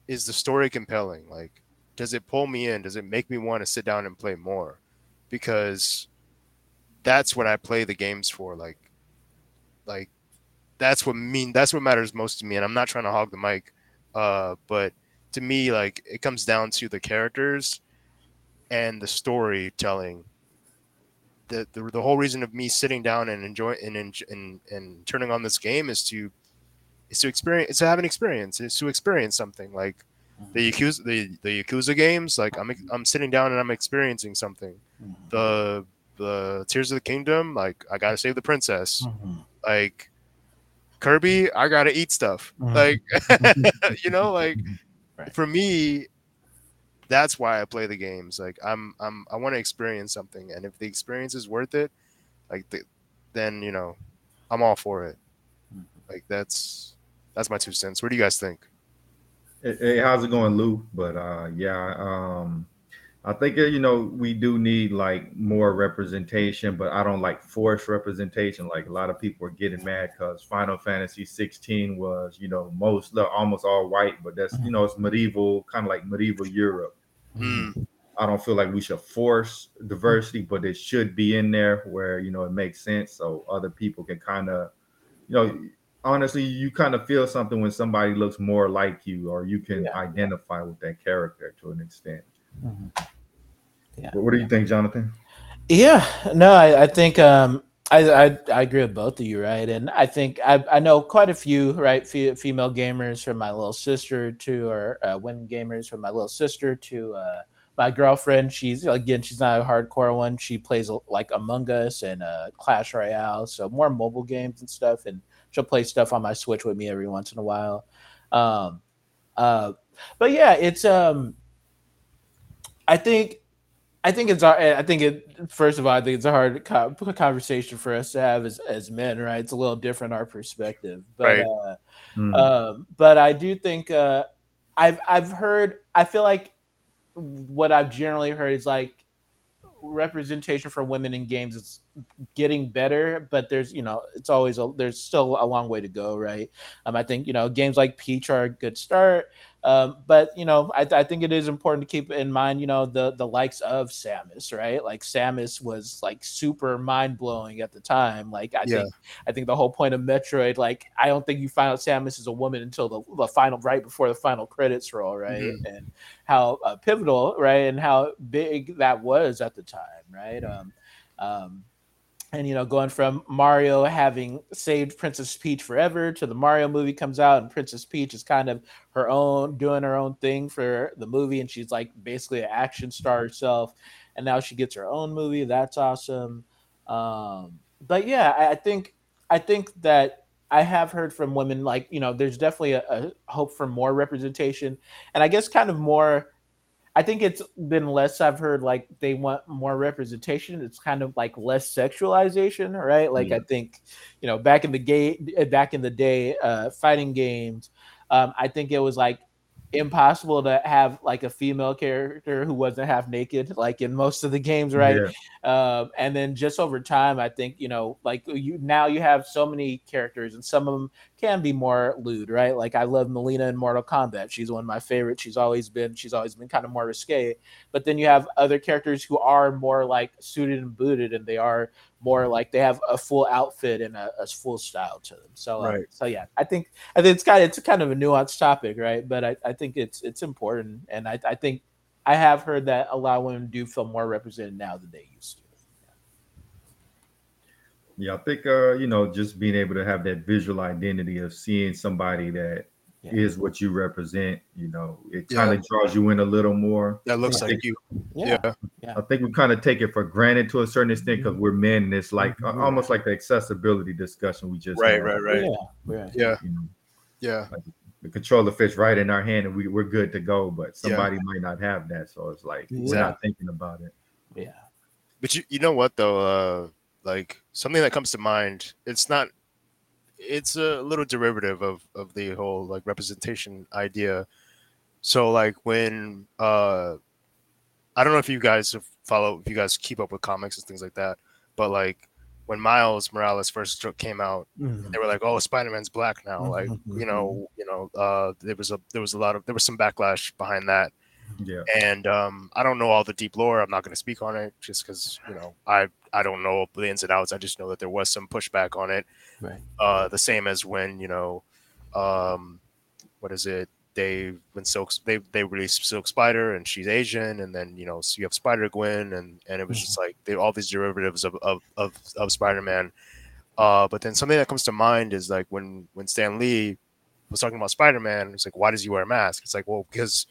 is the story compelling? Like, does it pull me in? Does it make me want to sit down and play more? Because that's what I play the games for. Like, like that's what mean that's what matters most to me. And I'm not trying to hog the mic. Uh, but to me, like it comes down to the characters and the storytelling. The, the, the whole reason of me sitting down and enjoying and, and and turning on this game is to is to experience is to have an experience is to experience something like the mm-hmm. Yakuza the, the Yakuza games like I'm I'm sitting down and I'm experiencing something mm-hmm. the the Tears of the Kingdom like I gotta save the princess mm-hmm. like Kirby, I gotta eat stuff. Mm-hmm. Like, you know, like right. for me, that's why I play the games. Like, I'm, I'm, I want to experience something, and if the experience is worth it, like, the, then you know, I'm all for it. Mm-hmm. Like, that's that's my two cents. What do you guys think? Hey, how's it going, Lou? But uh, yeah, um, I think uh, you know we do need like more representation, but I don't like forced representation. Like a lot of people are getting mad because Final Fantasy 16 was you know most almost all white, but that's you know it's medieval, kind of like medieval Europe. Mm. I don't feel like we should force diversity, but it should be in there where you know it makes sense, so other people can kind of, you know, honestly, you kind of feel something when somebody looks more like you, or you can yeah. identify with that character to an extent. Mm-hmm. Yeah. What do you think, Jonathan? Yeah, no, I, I think um, I, I, I agree with both of you, right? And I think I, I know quite a few, right, female gamers from my little sister to, or uh, women gamers from my little sister to uh, my girlfriend. She's again, she's not a hardcore one. She plays like Among Us and uh, Clash Royale, so more mobile games and stuff. And she'll play stuff on my Switch with me every once in a while. Um, uh, but yeah, it's um, I think I think it's I think it first of all I think it's a hard conversation for us to have as, as men right it's a little different our perspective but right. uh, mm. um, but I do think uh, I've I've heard I feel like what I've generally heard is like representation for women in games is getting better, but there's you know it's always a, there's still a long way to go, right? Um, I think you know games like Peach are a good start. Um, but you know, I, I, think it is important to keep in mind, you know, the the likes of Samus, right? Like Samus was like super mind blowing at the time. Like I yeah. think I think the whole point of Metroid, like I don't think you find out Samus is a woman until the, the final right before the final credits roll, right? Mm-hmm. And how uh, pivotal, right, and how big that was at the time, right? Um, um, and you know going from mario having saved princess peach forever to the mario movie comes out and princess peach is kind of her own doing her own thing for the movie and she's like basically an action star herself and now she gets her own movie. That's awesome. Um, but yeah I, I, think i think that i have heard from women like you know there's definitely a, a hope for more representation and i guess kind of more I think it's been less. I've heard like they want more representation. It's kind of like less sexualization, right? Like I think, you know, back in the gay, back in the day, uh, fighting games. Um, I think it was like impossible to have like a female character who wasn't half naked like in most of the games right? Yeah. um, and then just over time i think you know like you now you have so many characters and some of them can be more lewd right? Like i love Mileena in mortal kombat. She's one of my favorites she's always been she's always been kind of more risque. But then you have other characters who are more like suited and booted and they are more like they have a full outfit and a, a full style to them. So, uh, so yeah, I think I think it's kind of it's kind of a nuanced topic, right? But I, I think it's it's important, and I, I think I have heard that a lot of women do feel more represented now than they used to. Yeah, I think uh, you know, just being able to have that visual identity of seeing somebody that yeah. is what you represent. You know, it kind of yeah. draws you in a little more. That looks like you. Yeah. yeah. I think we kind of take it for granted to a certain extent because we're men, and it's like mm-hmm. almost like the accessibility discussion we just right, had. right, right, yeah, yeah, you know, yeah. Like the controller fits right in our hand, and we we're good to go. But somebody might not have that, so it's like we're not thinking about it. Yeah. But you, you know what though, uh, like something that comes to mind. It's not it's a little derivative of of the whole like representation idea. So like when uh I don't know if you guys follow if you guys keep up with comics and things like that, but like when Miles Morales first came out, mm-hmm. they were like, "Oh, Spider-Man's black now." Mm-hmm. Like, you know, you know, uh, there was a there was a lot of there was some backlash behind that. Yeah. And um, I don't know all the deep lore. I'm not going to speak on it just because you know I I don't know the ins and outs. I just know that there was some pushback on it. Right. Uh, the same as when you know, um, what is it? They when Silk they they released Silk Spider and she's Asian, and then you know so you have Spider Gwen, and and it was mm-hmm. just like they all these derivatives of of of, of Spider Man. Uh, but then something that comes to mind is like when when Stan Lee was talking about Spider Man, it's like why does he wear a mask? It's like well because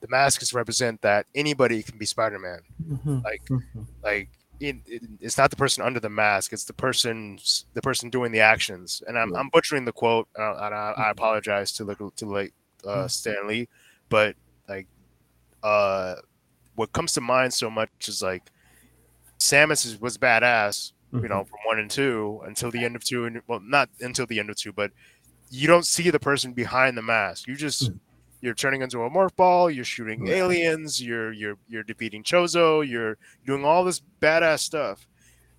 the masks represent that anybody can be Spider Man. Mm-hmm. Like mm-hmm. like it, it, it's not the person under the mask; it's the person the person doing the actions. And I'm, I'm butchering the quote, and I, and I, I mm-hmm. apologize to like to like uh, mm-hmm. Stan Lee, but like uh, what comes to mind so much is like Samus was badass, you know, mm-hmm. from one and two until the end of two, and well, not until the end of two, but you don't see the person behind the mask. You just you're turning into a morph ball, you're shooting aliens, you're you're you're defeating Chozo, you're doing all this badass stuff.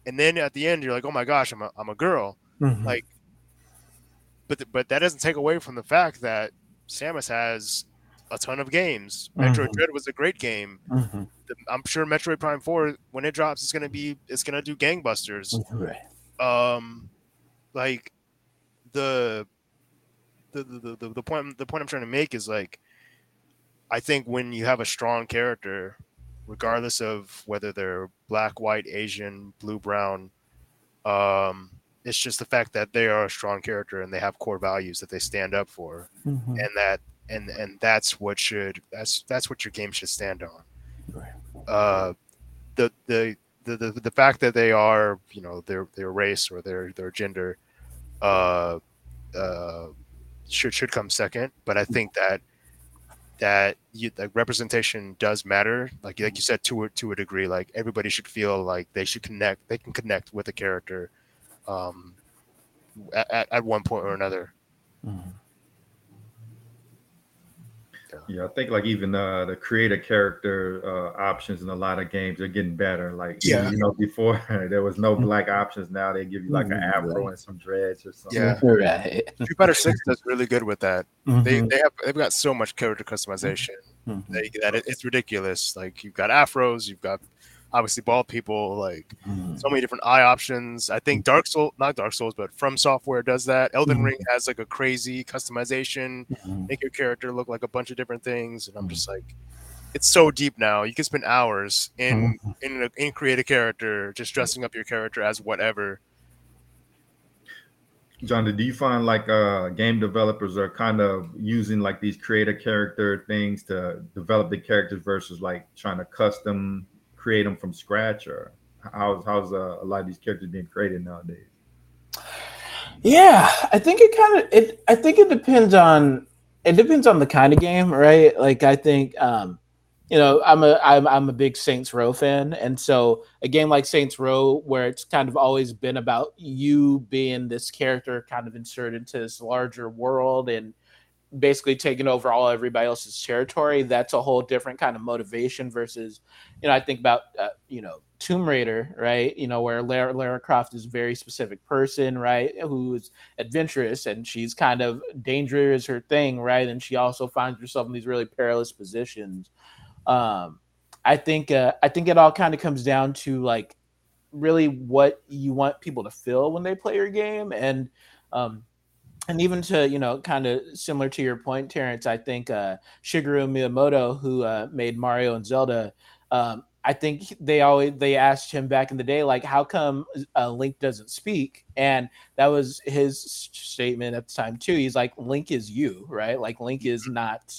And then at the end you're like, "Oh my gosh, I'm a I'm a girl." Mm-hmm. Like but but that doesn't take away from the fact that Samus has a ton of games. Mm-hmm. Metroid Dread was a great game. Mm-hmm. I'm sure Metroid Prime 4 when it drops it's going to be it's going to do gangbusters. Um like the the, the, the, the point the point I'm trying to make is like I think when you have a strong character, regardless of whether they're black, white, Asian, blue, brown, Um, it's just the fact that they are a strong character and they have core values that they stand up for, Mhm. and that and and that's what should that's that's what your game should stand on. Uh, the, the the the the fact that they are you know their their race or their their gender, uh, uh, should should come second. But I think that that you, like representation does matter. Like like you said to a, to a degree. Like everybody should feel like they should connect. They can connect with a character, um, at, at- one point or another. Mhm. Yeah, I think like even uh, the creator character uh, options in a lot of games are getting better. Like Yeah. you know, before there was no black options. Now they give you like an Mhm, afro and some dreads or something. Yeah. Right. Street Fighter Six does really good with that. They Mhm. they have they've got so much character customization Mhm. they, that it, it's ridiculous. Like you've got afros, you've got obviously bald people, like Mhm. so many different eye options. I think Dark Souls, not Dark Souls, but From Software does that. Elden Mhm. Ring has like a crazy customization, Mhm. make your character look like a bunch of different things, and I'm just like, it's so deep now. You can spend hours in in a, in create a character, just dressing up your character as whatever. John, do you find like uh, game developers are kind of using like these creator character things to develop the characters versus like trying to custom create them from scratch, or how's how's uh, a lot of these characters being created nowadays? Yeah, I think it kind of it. I think it depends on it depends on the kind of game, right? Like I think, um, you know, I'm a I'm I'm a big Saints Row fan, and so a game like Saints Row, where it's kind of always been about you being this character, kind of inserted into this larger world and basically taking over all everybody else's territory. That's a whole different kind of motivation versus, you know, I think about uh, you know Tomb Raider, right? You know, where Lara, Lara Croft is a very specific person, right? Who's adventurous and she's kind of danger is her thing, right? And she also finds herself in these really perilous positions. Um, I think uh, I think it all kind of comes down to like really what you want people to feel when they play your game, and um, and even to you know kind of similar to your point, Terrence. I think uh, Shigeru Miyamoto, who uh, made Mario and Zelda, um, I think they always they asked him back in the day, like, how come uh, Link doesn't speak? And that was his statement at the time too. He's like, Link is you, right? Like Link is not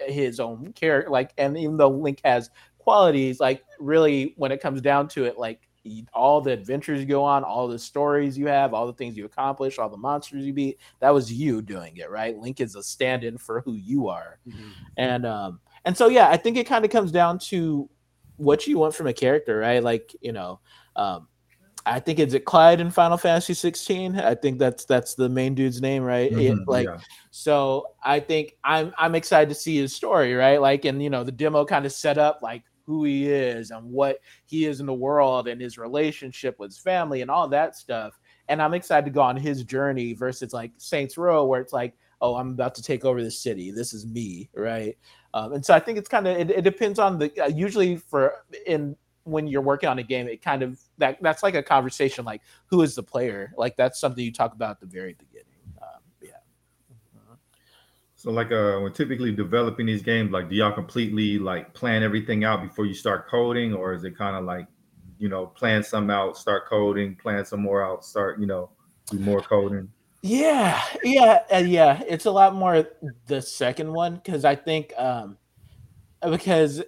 his own character. Like, and even though Link has qualities, like really, when it comes down to it, like all the adventures you go on, all the stories you have, all the things you accomplish, all the monsters you beat, that was you doing it, right? Link is a stand-in for who you are. And um and so yeah i think it kind of comes down to what you want from a character right? Like you know um i think it's it clyde in final fantasy 16 i think that's that's the main dude's name right? It- Mhm, like yeah. so i think i'm i'm excited to see his story right? Like and you know the demo kind of set up like who he is and what he is in the world and his relationship with his family and all that stuff. And i'm excited to go on his journey versus like saints row where it's like oh i'm about to take over the city. This is me right? Um, and so i think it's kind of it, it depends on the uh, usually for in when you're working on a game it kind of that that's like a conversation like who is the player? Like that's something you talk about at the very beginning So like uh when typically developing these games, like do y'all completely like plan everything out before you start coding, or is it kind of like, you know, plan some out, start coding, plan some more out, start, you know, do more coding? Yeah, yeah, uh, yeah. It's a lot more the second one because I think um because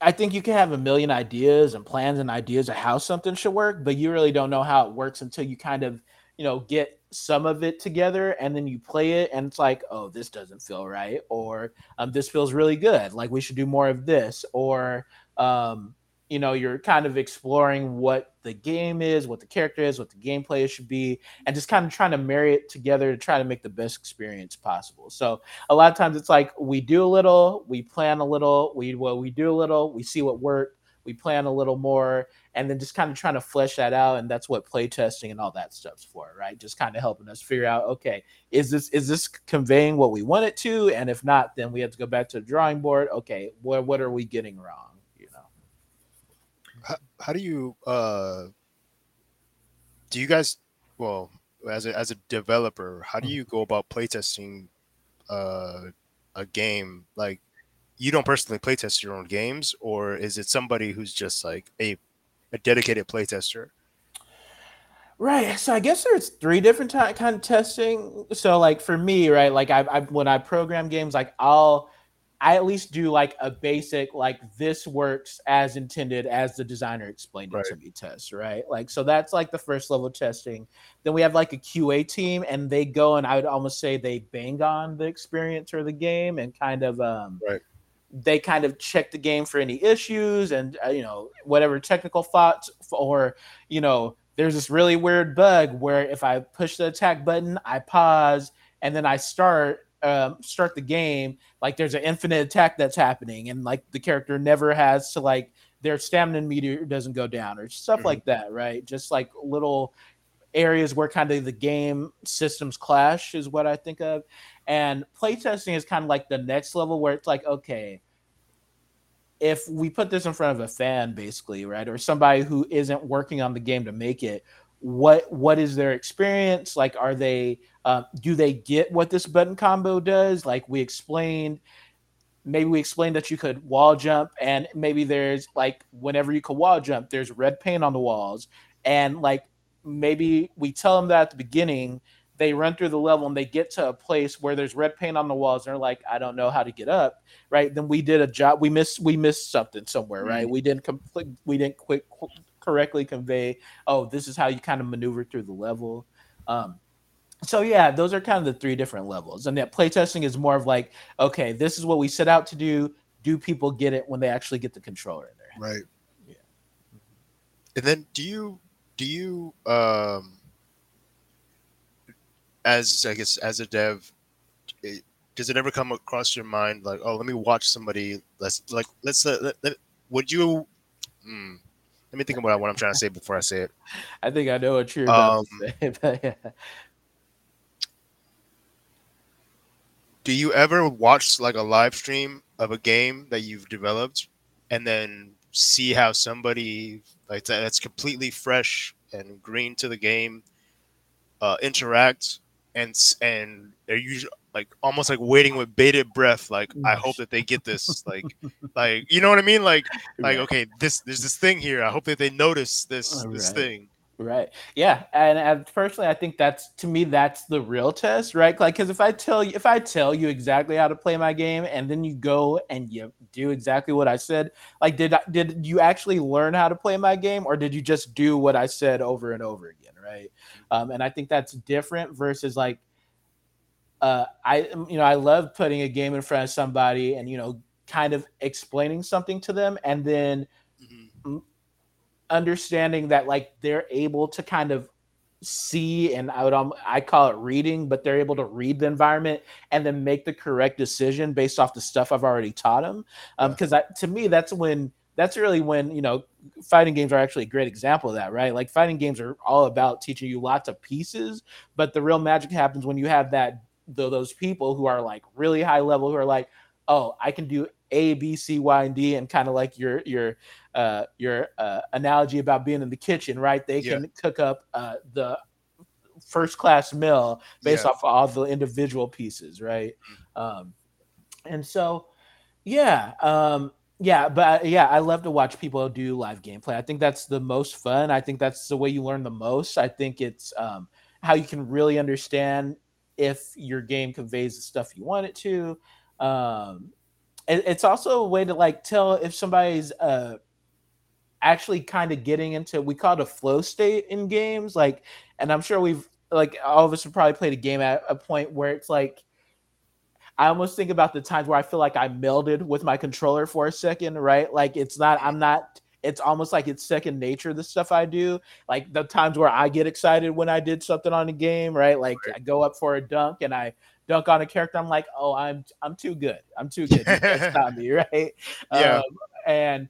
I think you can have a million ideas and plans and ideas of how something should work, but you really don't know how it works until you kind of, you know, get some of it together and then you play it and it's like, oh, this doesn't feel right, or um, this feels really good. Like we should do more of this, or um, you know, you're kind of exploring what the game is, what the character is, what the gameplay should be, and just kind of trying to marry it together to try to make the best experience possible. So a lot of times it's like we do a little, we plan a little, we well, we do a little, we see what worked, we plan a little more, and then just kind of trying to flesh that out. And that's what play testing and all that stuff's for, right? Just kind of helping us figure out, okay, is this is this conveying what we want it to? And if not, then we have to go back to the drawing board. Okay, what what are we getting wrong? You know. how, how do you uh do you guys well as a as a developer how do you go about playtesting uh a game like you don't personally playtest your own games or is it somebody who's just like a a dedicated playtester Right. So I guess there's three different ty- kind of testing. So like for me, right, like I, I when I program games, like I'll I at least do like a basic like this works as intended as the designer explained it Right. to me test, right? Like so that's like the first level testing. Then we have like a QA team and they go and I would almost say they bang on the experience or the game and kind of um Right. They kind of check the game for any issues and uh, you know whatever technical thoughts or you know there's this really weird bug where if I push the attack button, I pause and then I start um, start the game. Like there's an infinite attack that's happening, and like the character never has to like their stamina meter doesn't go down or stuff Mhm. like that, right? Just like little areas where kind of the game systems clash is what I think of. And playtesting is kind of like the next level where it's like, okay, if we put this in front of a fan basically right or somebody who isn't working on the game to make it what what is their experience? Like are they uh, do they get what this button combo does? Like we explained maybe we explained that you could wall jump and maybe there's like whenever you can wall jump there's red paint on the walls. And like maybe we tell them that at the beginning they run through the level and they get to a place where there's red paint on the walls and they're like i don't know how to get up right? Then we did a job we missed we missed something somewhere right? We didn't complete we didn't quick correctly convey oh this is how you kind of maneuver through the level. Um so yeah those are kind of the three different levels. And that playtesting is more of like okay this is what we set out to do. Do people get it when they actually get the controller in there? Right. Yeah. And then do you do you um as I guess as a dev it, does it ever come across your mind like oh let me watch somebody let's like let's uh, let, let- would you hmm, let me think about what I'm trying to say before I say it. i think i know what you're about Um, to say but yeah. Do you ever watch like a live stream of a game that you've developed and then see how somebody like that, that's completely fresh and green to the game uh, interact and and they're usually like almost like waiting with bated breath like I hope that they get this like like you know what I mean like like okay this there's this thing here I hope that they notice this Oh, this right. thing Right. Yeah. And, and personally, I think that's to me that's the real test, right? Like, because if I tell you if I tell you exactly how to play my game, and then you go and you do exactly what I said, like, did I, did you actually learn how to play my game, or did you just do what I said over and over again, right? Um, and I think that's different versus like, uh, I you know I love putting a game in front of somebody and you know kind of explaining something to them, and then Mhm. understanding that like they're able to kind of see and I would um, I call it reading, but they're able to read the environment and then make the correct decision based off the stuff I've already taught them. Um, Yeah. because to me that's when that's really when you know fighting games are actually a great example of that, right? Like fighting games are all about teaching you lots of pieces, but the real magic happens when you have that tho- those people who are like really high level who are like, oh, I can do A, B, C, Y, and D, and kind of like your your uh, your uh, analogy about being in the kitchen, right? They Yeah. can cook up uh, the first class meal based Yeah. off all the individual pieces, right? Um, and so, yeah, um, yeah, but uh, yeah, I love to watch people do live gameplay. I think that's the most fun. I think that's the way you learn the most. I think it's um, how you can really understand if your game conveys the stuff you want it to. Um, it- it's also a way to like tell if somebody's uh, actually kind of getting into we call it a flow state in games like and i'm sure we've like all of us have probably played a game at a point where it's like i almost think about the times where i feel like i melded with my controller for a second right? Like it's not i'm not it's almost like it's second nature the stuff i do. Like the times where i get excited when i did something on a game right? Like i go up for a dunk and i dunk on a character i'm like oh i'm i'm too good. I'm too good. Stop me right? Yeah. um, and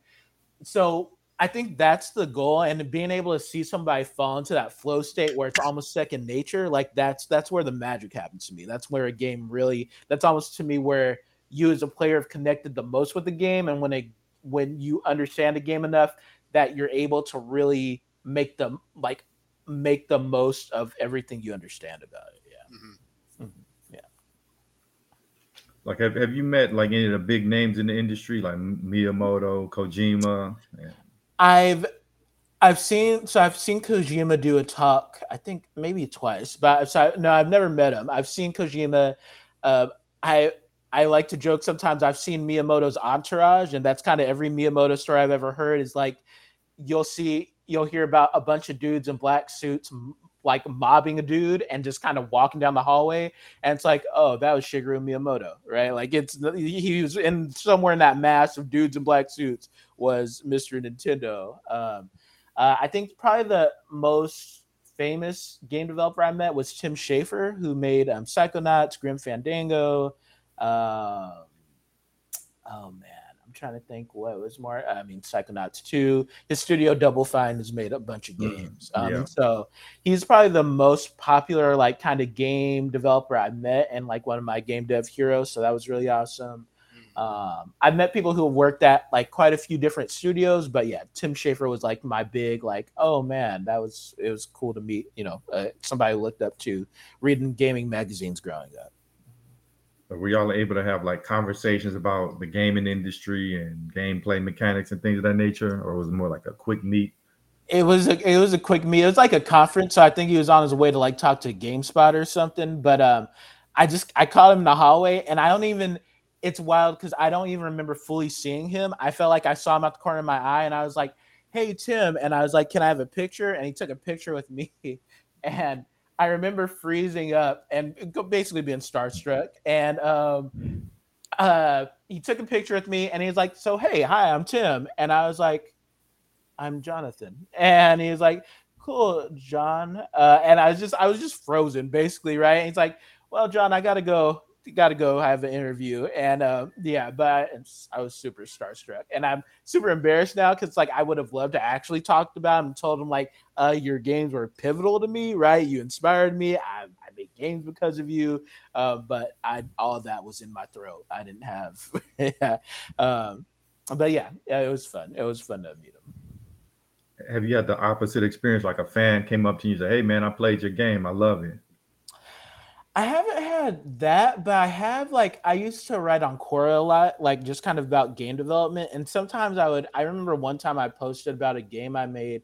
so I think that's the goal, and being able to see somebody fall into that flow state where it's almost second nature, like that's that's where the magic happens to me. That's where a game really. That's almost to me where you as a player have connected the most with the game, and when it when you understand the game enough that you're able to really make them like make the most of everything you understand about it. Yeah. Mm-hmm. Like, have, have you met like any of the big names in the industry, like Miyamoto, Kojima? And, I've I've seen so I've seen Kojima do a talk. I think maybe twice, but so I, no, I've never met him. I've seen Kojima. Uh, I I like to joke sometimes. I've seen Miyamoto's entourage, and that's kind of every Miyamoto story I've ever heard. Is like you'll see you'll hear about a bunch of dudes in black suits like mobbing a dude and just kind of walking down the hallway and it's like oh that was shigeru miyamoto right? Like it's he was in somewhere in that mass of dudes in black suits was mr nintendo. Um, uh, i think probably the most famous game developer i met was tim schafer who made um, psychonauts grim fandango uh, oh man trying to think what was more. I mean, Psychonauts 2. His studio Double Fine has made a bunch of mm, games. Mm, yeah. um, so he's probably the most popular, like, kind of game developer I met and like one of my game dev heroes. So that was really awesome. Mm. Um, I've met people who have worked at like quite a few different studios, but yeah, Tim Schafer was like my big, like, oh man, that was it was cool to meet, you know, uh, somebody looked up to reading gaming magazines growing up were y'all able to have like conversations about the gaming industry and gameplay mechanics and things of that nature, or was it more like a quick meet? It was a it was a quick meet. It was like a conference, so I think he was on his way to like talk to GameSpot or something. But um, I just I caught him in the hallway, and I don't even. It's wild because I don't even remember fully seeing him. I felt like I saw him at the corner of my eye, and I was like, "Hey Tim," and I was like, "Can I have a picture?" And he took a picture with me, and I remember freezing up and basically being starstruck. And um, uh, he took a picture with me and he's like, So, hey, hi, I'm Tim. And I was like, I'm Jonathan. And he's like, Cool, John. Uh, and I was just, I was just frozen basically, right? And he's like, Well, John, I got to go got to go have an interview. And uh, yeah, but I was super starstruck, and I'm super embarrassed now because like I would have loved to actually talked about him and told him like, uh, your games were pivotal to me, right? You inspired me. I, I made games because of you. Uh, but I all that was in my throat. I didn't have. yeah. Um, but yeah, yeah, it was fun. It was fun to meet him have you had the opposite experience like a fan came up to you and said hey man i played your game i love it I haven't had that, but I have like I used to write on Quora a lot, like just kind of about game development. And sometimes I would I remember one time I posted about a game I made.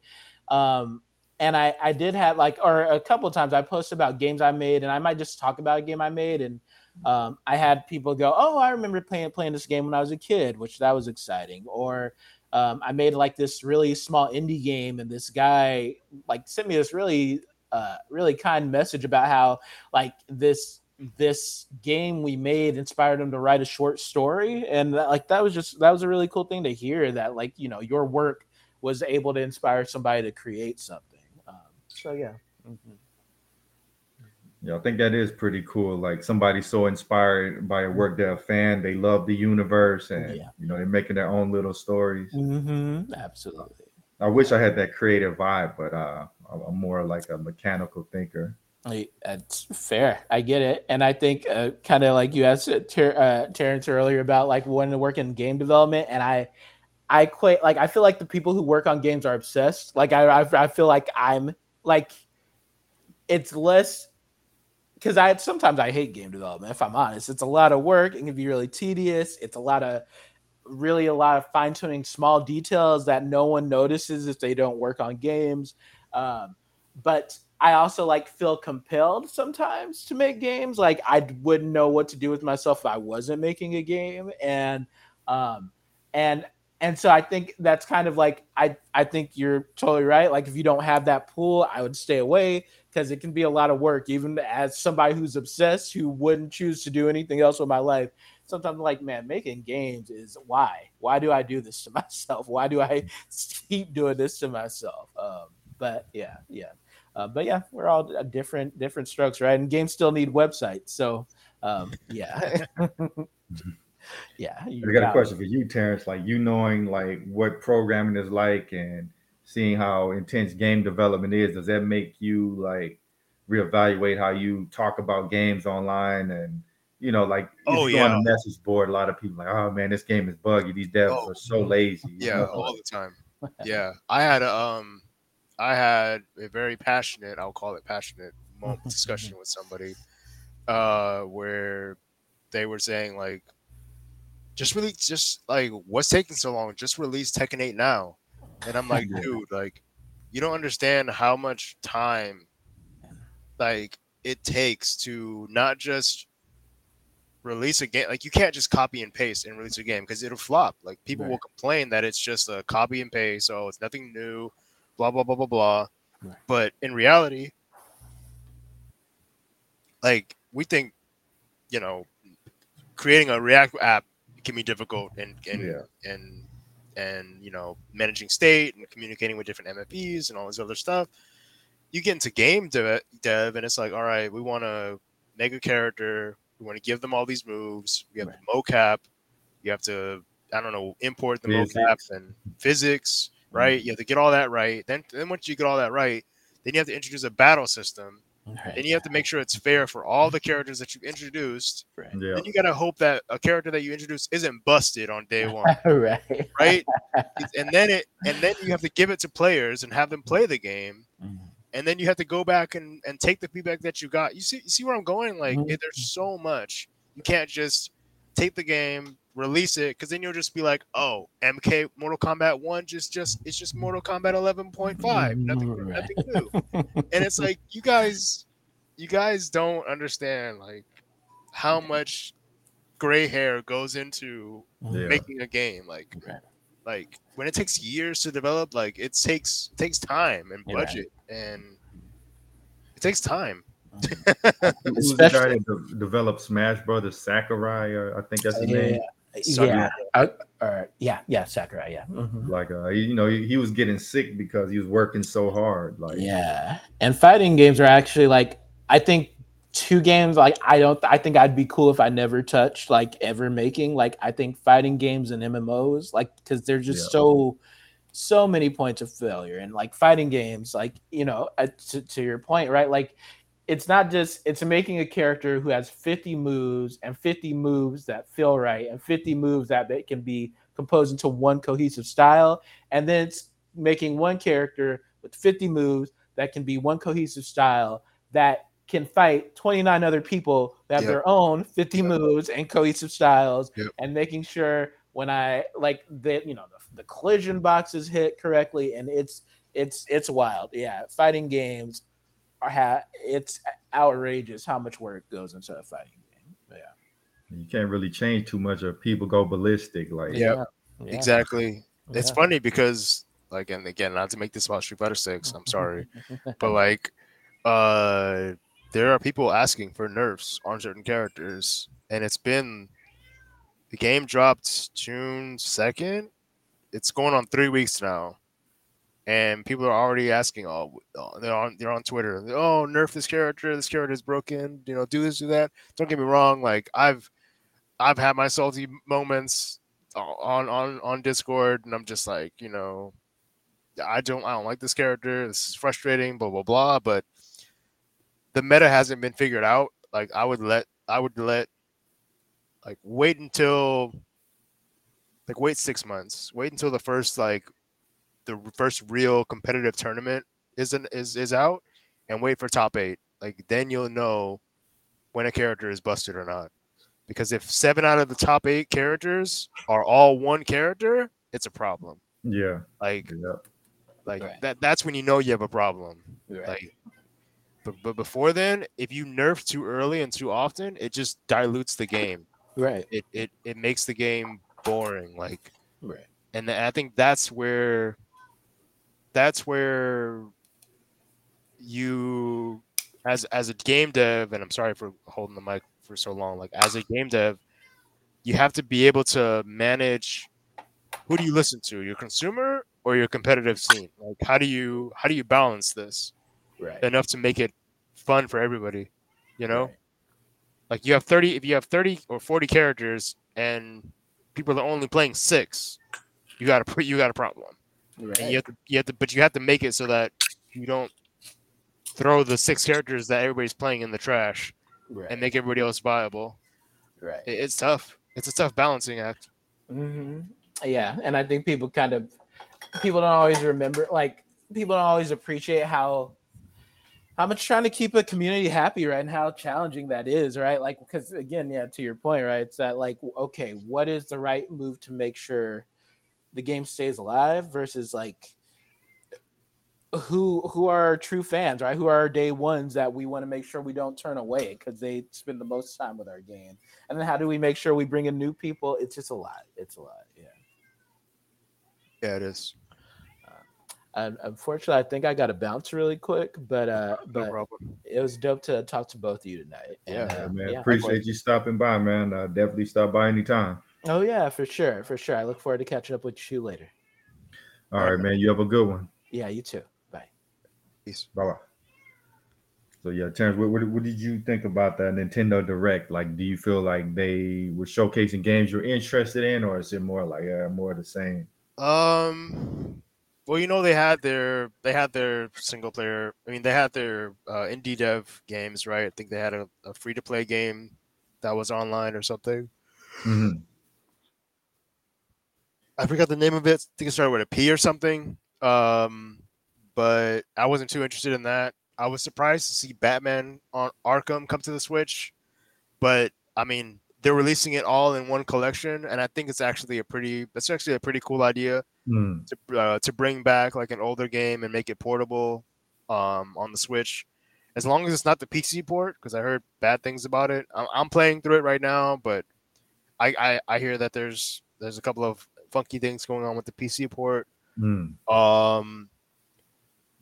Um and I I did have like or a couple times I posted about games I made and I might just talk about a game I made and um, I had people go, "Oh, I remember playing playing this game when I was a kid," which that was exciting. Or um, I made like this really small indie game, and this guy like sent me this really uh, really kind message about how like this this game we made inspired him to write a short story and that, like that was just that was a really cool thing to hear that like you know your work was able to inspire somebody to create something um, so yeah mm-hmm. yeah i think that is pretty cool like somebody so inspired by a work they're a fan they love the universe and yeah. you know they're making their own little stories mm-hmm. absolutely i wish i had that creative vibe but uh I'm more like a mechanical thinker. That's fair. I get it, and I think uh, kind of like you asked uh, Ter- uh, Terrence earlier about like wanting to work in game development, and I, I quite like. I feel like the people who work on games are obsessed. Like I, I, I feel like I'm like, it's less because I sometimes I hate game development. If I'm honest, it's a lot of work. It can be really tedious. It's a lot of really a lot of fine tuning small details that no one notices if they don't work on games. Um, but I also like feel compelled sometimes to make games. Like I wouldn't know what to do with myself if I wasn't making a game, and um, and and so I think that's kind of like I I think you're totally right. Like if you don't have that pool, I would stay away because it can be a lot of work. Even as somebody who's obsessed, who wouldn't choose to do anything else with my life, sometimes I'm like, man, making games is why? Why do I do this to myself? Why do I keep doing this to myself? Um, but yeah, yeah. Uh, but yeah, we're all different different strokes, right? And games still need websites, so um, yeah. yeah. I got a question for you, Terrence. Like you knowing like what programming is like and seeing how intense game development is, does that make you like reevaluate how you talk about games online and you know, like oh yeah, on a message board, a lot of people like, oh man, this game is buggy. These devs oh, are so lazy. Yeah, know? all the time. yeah, I had a um I had a very passionate, I'll call it passionate moment discussion with somebody uh, where they were saying like, just really, just like, what's taking so long? Just release Tekken 8 now. And I'm like, dude, like, you don't understand how much time like it takes to not just release a game like you can't just copy and paste and release a game because it'll flop like people Right. will complain that it's just a copy and paste so it's nothing new blah blah blah blah blah Right. but in reality like we think you know creating a react app can be difficult and and Yeah. and and you know managing state and communicating with different mfps and all this other stuff you get into game dev, dev and it's like all right we want to make a character we want to give them all these moves we have Right. mocap you have to i don't know import the Physics. mocap and physics right you have to get all that right then then once you get all that right then you have to introduce a battle system Right. then you have to make sure it's fair for all the characters that you've introduced Right. Yeah. then you gotta hope that a character that you introduce isn't busted on day one right. right and then it and then you have to give it to players and have them play the game Mhm. and then you have to go back and, and take the feedback that you got. You see, you see where I'm going? Like, Mhm. there's so much. You can't just take the game, release it, because then you'll just be like, oh, MK Mortal Kombat One just just it's just Mortal Kombat 11.5, nothing Mm, right. nothing new. and it's like you guys, you guys don't understand like how much gray hair goes into Yeah. making a game. Like, Right. like when it takes years to develop, like it takes it takes time and You're right. budget and it takes time. Who's the guy that de- developed Smash Brothers? Sakurai, or I think that's his name. Yeah. Uh, or, yeah. Yeah. Sakurai. Yeah. Mhm. Like, uh, you know, he, he was getting sick because he was working so hard. Like, Yeah. And fighting games are actually like I think two games like I don't I think I'd be cool if I never touched like ever making like I think fighting games and MMOs like cuz they're just Yeah. so so many points of failure and like fighting games like you know uh, to, to your point right like it's not just it's making a character who has 50 moves and 50 moves that feel right and 50 moves that they can be composed into one cohesive style and then it's making one character with 50 moves that can be one cohesive style that can fight 29 other people that have Yep. their own 50 Yep. moves and cohesive styles Yep. and making sure when I like that you know the, the collision boxes hit correctly and it's it's it's wild yeah fighting games are ha- it's outrageous how much work goes into a fighting game yeah you can't really change too much, or people go ballistic. Like, Yeah. yeah. Exactly. It's funny because like and again, not to make this about Street Fighter Six, I'm sorry. but like uh there are people asking for nerfs on certain characters and it's been the game dropped june 2nd it's going on three weeks now and people are already asking oh oh, they're on they're on twitter. Oh nerf this character. This character is broken. You know do this do that. Don't get me wrong like i've i've had my salty moments on on on discord and i'm just like you know i don't i don't like this character. This is frustrating blah blah blah but the meta hasn't been figured out. Like i would let i would let like wait until like wait six months. Wait until the first like the first real competitive tournament isn't is is out and wait for top eight. Like then you'll know when a character is busted or not. Because if seven out of the top eight characters are all one character it's a problem. Yeah, like yeah. like Right. that that's when you know you have a problem. Right. like but, but before then if you nerf too early and too often it just dilutes the game. Right. It it, it makes the game boring like right. and i think that's where that's where you as as a game dev and i'm sorry for holding the mic for so long like as a game dev you have to be able to manage who do you listen to your consumer or your competitive scene like how do you how do you balance this right. enough to make it fun for everybody you know? Right. like you have 30 if you have 30 or 40 characters and people are only playing six you got a you got a problem right. and you have to you have to but you have to make it so that you don't throw the six characters that everybody's playing in the trash right. and make everybody else viable. Right. It- it's tough. It's a tough balancing act. Hmm Yeah, and I think people kind of people don't always remember, like people don't always appreciate how how much trying to keep a community happy, right, and how challenging that is, right? Like because again, yeah, to your point, right, it's that like okay, what is the right move to make sure the game stays alive versus like who who are our true fans, right? Who are our day ones that we want to make sure we don't turn away because they spend the most time with our game. And then how do we make sure we bring in new people? It's just a lot. It's a lot. Yeah. Yeah, it is. And unfortunately, I think I got to bounce really quick, but uh, No but problem. it was dope to talk to both of you tonight. Yeah, And, Yeah, uh, man. yeah. Appreciate you stopping by, man. Uh, definitely stop by anytime. Oh yeah, for sure, for sure. I look forward to catching up with you later. All right, man. You have a good one. Yeah, you too. Bye. Peace. Bye bye. So yeah, Terrence, what, what, what did you think about the Nintendo Direct? Like, do you feel like they were showcasing games you're interested in, or is it more like uh, more of the same? Um, well, you know they had their they had their single player. I mean, they had their uh, indie dev games, right? I think they had a, a free to play game that was online or something. Mhm. I forgot the name of it. I think it started with a P or something. Um, but I wasn't too interested in that. I was surprised to see Batman on Arkham come to the Switch, but I mean they're releasing it all in one collection, and I think it's actually a pretty that's actually a pretty cool idea Mm. to uh, to bring back like an older game and make it portable um, on the Switch. As long as it's not the PC port, because I heard bad things about it. I'm, I'm playing through it right now, but I, I I hear that there's there's a couple of funky things going on with the PC port. Mm. Um,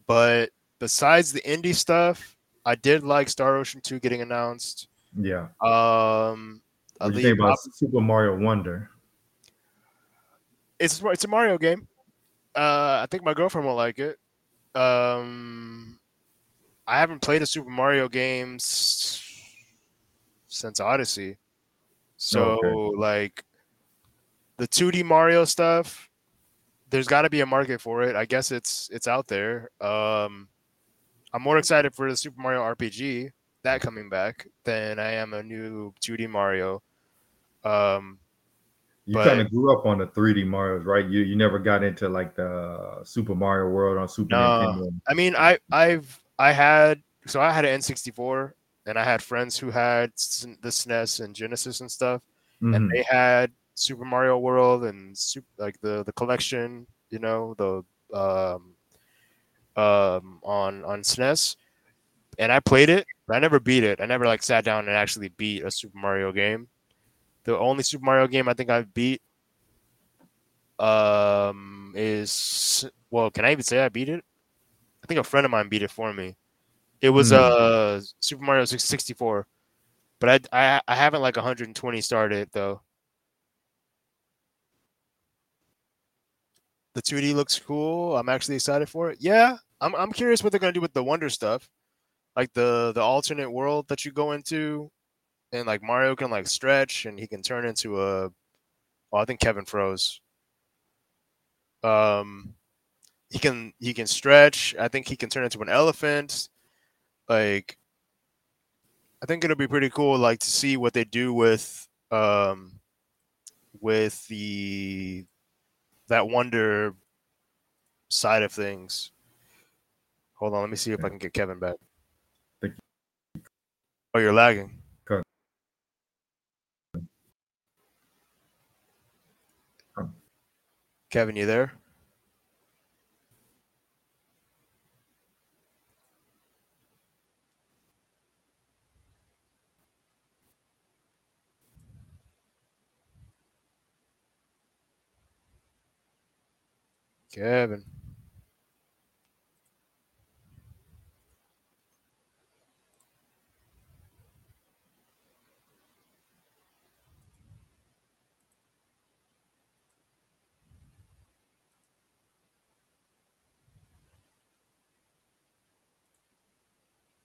but besides the indie stuff, I did like Star Ocean 2 getting announced. Yeah. Um, What do you think about op- Super Mario Wonder? it's it's a Mario game. Uh, I think my girlfriend will like it. Um, I haven't played a Super Mario game s- since Odyssey, so Okay. like the 2D Mario stuff. There's got to be a market for it. I guess it's it's out there. Um, I'm more excited for the Super Mario RPG that coming back than I am a new 2D Mario. Um, You kind of grew up on the 3D Mario's, right? You you never got into like the Super Mario World on Super No. Nintendo. I mean, I I've I had so I had an N64 and I had friends who had the SNES and Genesis and stuff, and Mhm. they had Super Mario World and super, like the the collection, you know, the um um on on SNES, and I played it, but I never beat it. I never like sat down and actually beat a Super Mario game. The only Super Mario game I think I've beat um is well, can I even say I beat it? I think a friend of mine beat it for me. It was Hmm. uh Super Mario 64, but I I, I haven't like 120 started though. The 2D looks cool. I'm actually excited for it. Yeah, I'm I'm curious what they're gonna do with the Wonder stuff, like the the alternate world that you go into, and like Mario can like stretch and he can turn into a. Well, I think Kevin froze. Um, he can he can stretch. I think he can turn into an elephant. Like, I think it'll be pretty cool, like to see what they do with um with the that wonder side of things. Hold on, let me see if I can get Kevin back. Thank Oh, you're lagging. Kevin, you there? Kevin.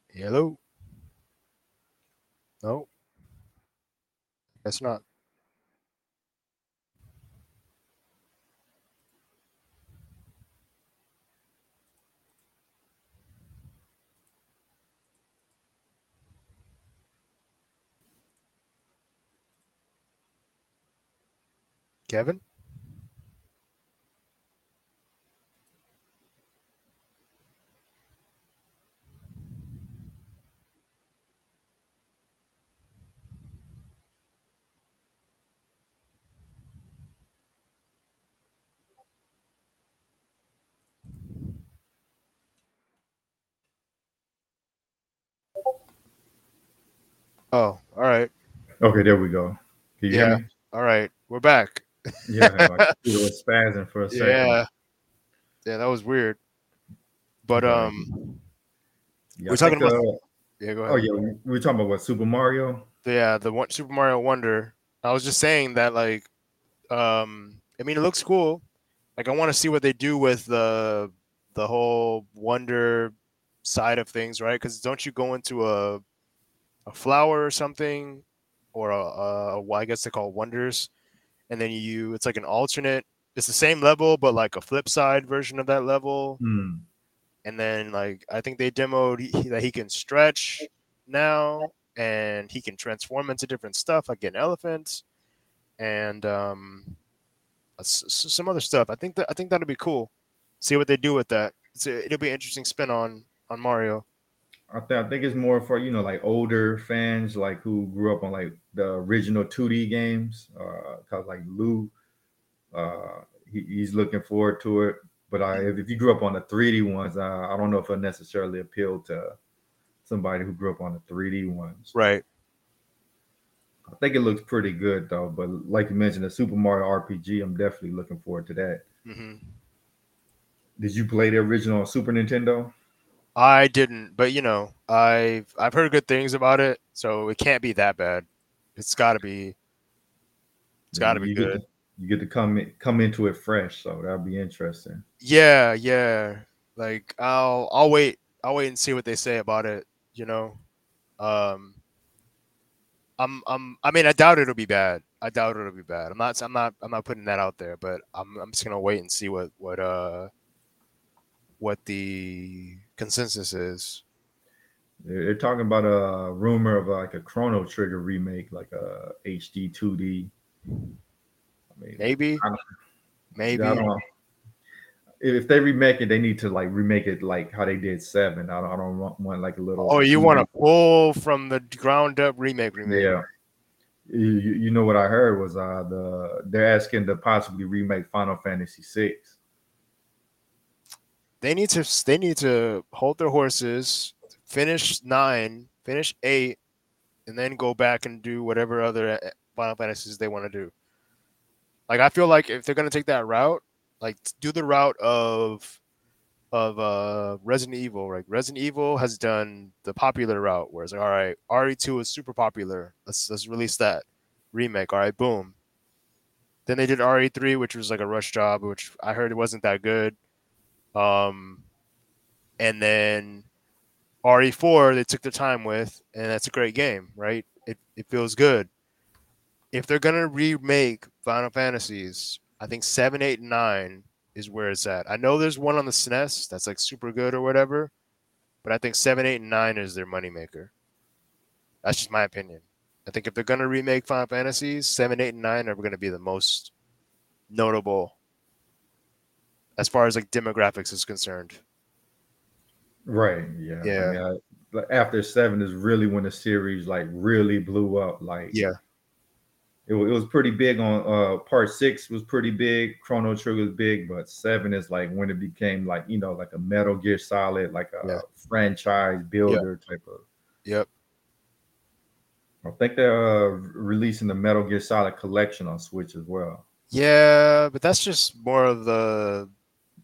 Hello. No. Guess not. Kevin? Oh, all right. Okay, there we go. yeah. All right, we're back. Yeah, like, it was spazzing for a second. Yeah. Yeah, that was weird. But um Yeah, We're talking think, about- uh, yeah, go ahead. oh yeah, we are talking about what Super Mario. yeah the one super mario wonder i was just saying that like um i mean it looks cool like i want to see what they do with the the whole wonder side of things right because don't you go into a a flower or something or a, a well, i guess they call wonders and then you it's like an alternate it's the same level but like a flip side version of that level Hmm. and then like I think they demoed he, that he can stretch now and he can transform into different stuff like an elephant and um s- some other stuff. I think that I think that'll be cool. See what they do with that. It's a, it'll be an interesting spin on on Mario. I, th- I think it's more for you know like older fans like who grew up on like the original 2D games. Uh, cause like Lou, uh, he, he's looking forward to it. But I, if, if you grew up on the 3D ones, uh, I don't know if it necessarily appeal to somebody who grew up on the 3D ones. Right. I think it looks pretty good though. But like you mentioned, the Super Mario RPG, I'm definitely looking forward to that. hmm Did you play the original Super Nintendo? I didn't, but you know, I've I've heard good things about it, so it can't be that bad. It's got to be. It's got to be good. to- you get to come come into it fresh, so that'll be interesting. Yeah, yeah. Like I'll I'll wait. I'll wait and see what they say about it, you know. Um I'm I'm I mean I doubt it'll be bad. I doubt it'll be bad. I'm not I'm not I'm not putting that out there, but I'm I'm just going to wait and see what what uh what the consensus is. They're, talking about a rumor of like a Chrono Trigger remake, like a HD 2D. I mean, Maybe maybe I don't know. If they remake it, they need to like remake it like how they did Seven. I don't, I don't want, want like a little. Oh, you want to pull from the ground up remake remake. Yeah. You, you you know what I heard was uh the they're asking to possibly remake Final Fantasy Six. They need to they need to hold their horses, finish nine, finish eight, and then go back and do whatever other uh, Final Fantasies they want to do. Like I feel like if they're gonna take that route, like do the route of of uh Resident Evil. Like Resident Evil has done the popular route, where it's like, all right, RE2 is super popular. Let's let's release that remake. All right, boom. Then they did RE3, which was like a rush job, which I heard it wasn't that good. Um, and then RE4 they took their time with, and that's a great game, right? It it feels good. If they're gonna remake Final Fantasies, I think seven, eight, and nine is where it's at. I know there's one on the SNES that's like super good or whatever, but I think seven, eight, and nine is their moneymaker. That's just my opinion. I think if they're gonna remake Final Fantasies, seven, eight, and nine are gonna be the most notable as far as like demographics is concerned. Right. Yeah. Yeah. I mean, I- like, after Seven is really when the series like really blew up. Like Yeah. it, it was pretty big on uh part six was pretty big chrono trigger was big but seven is like when it became like you know like a metal gear solid like a Yeah. franchise builder type of Yep. i think they're uh, releasing the metal gear solid collection on switch as well Yeah, but that's just more of the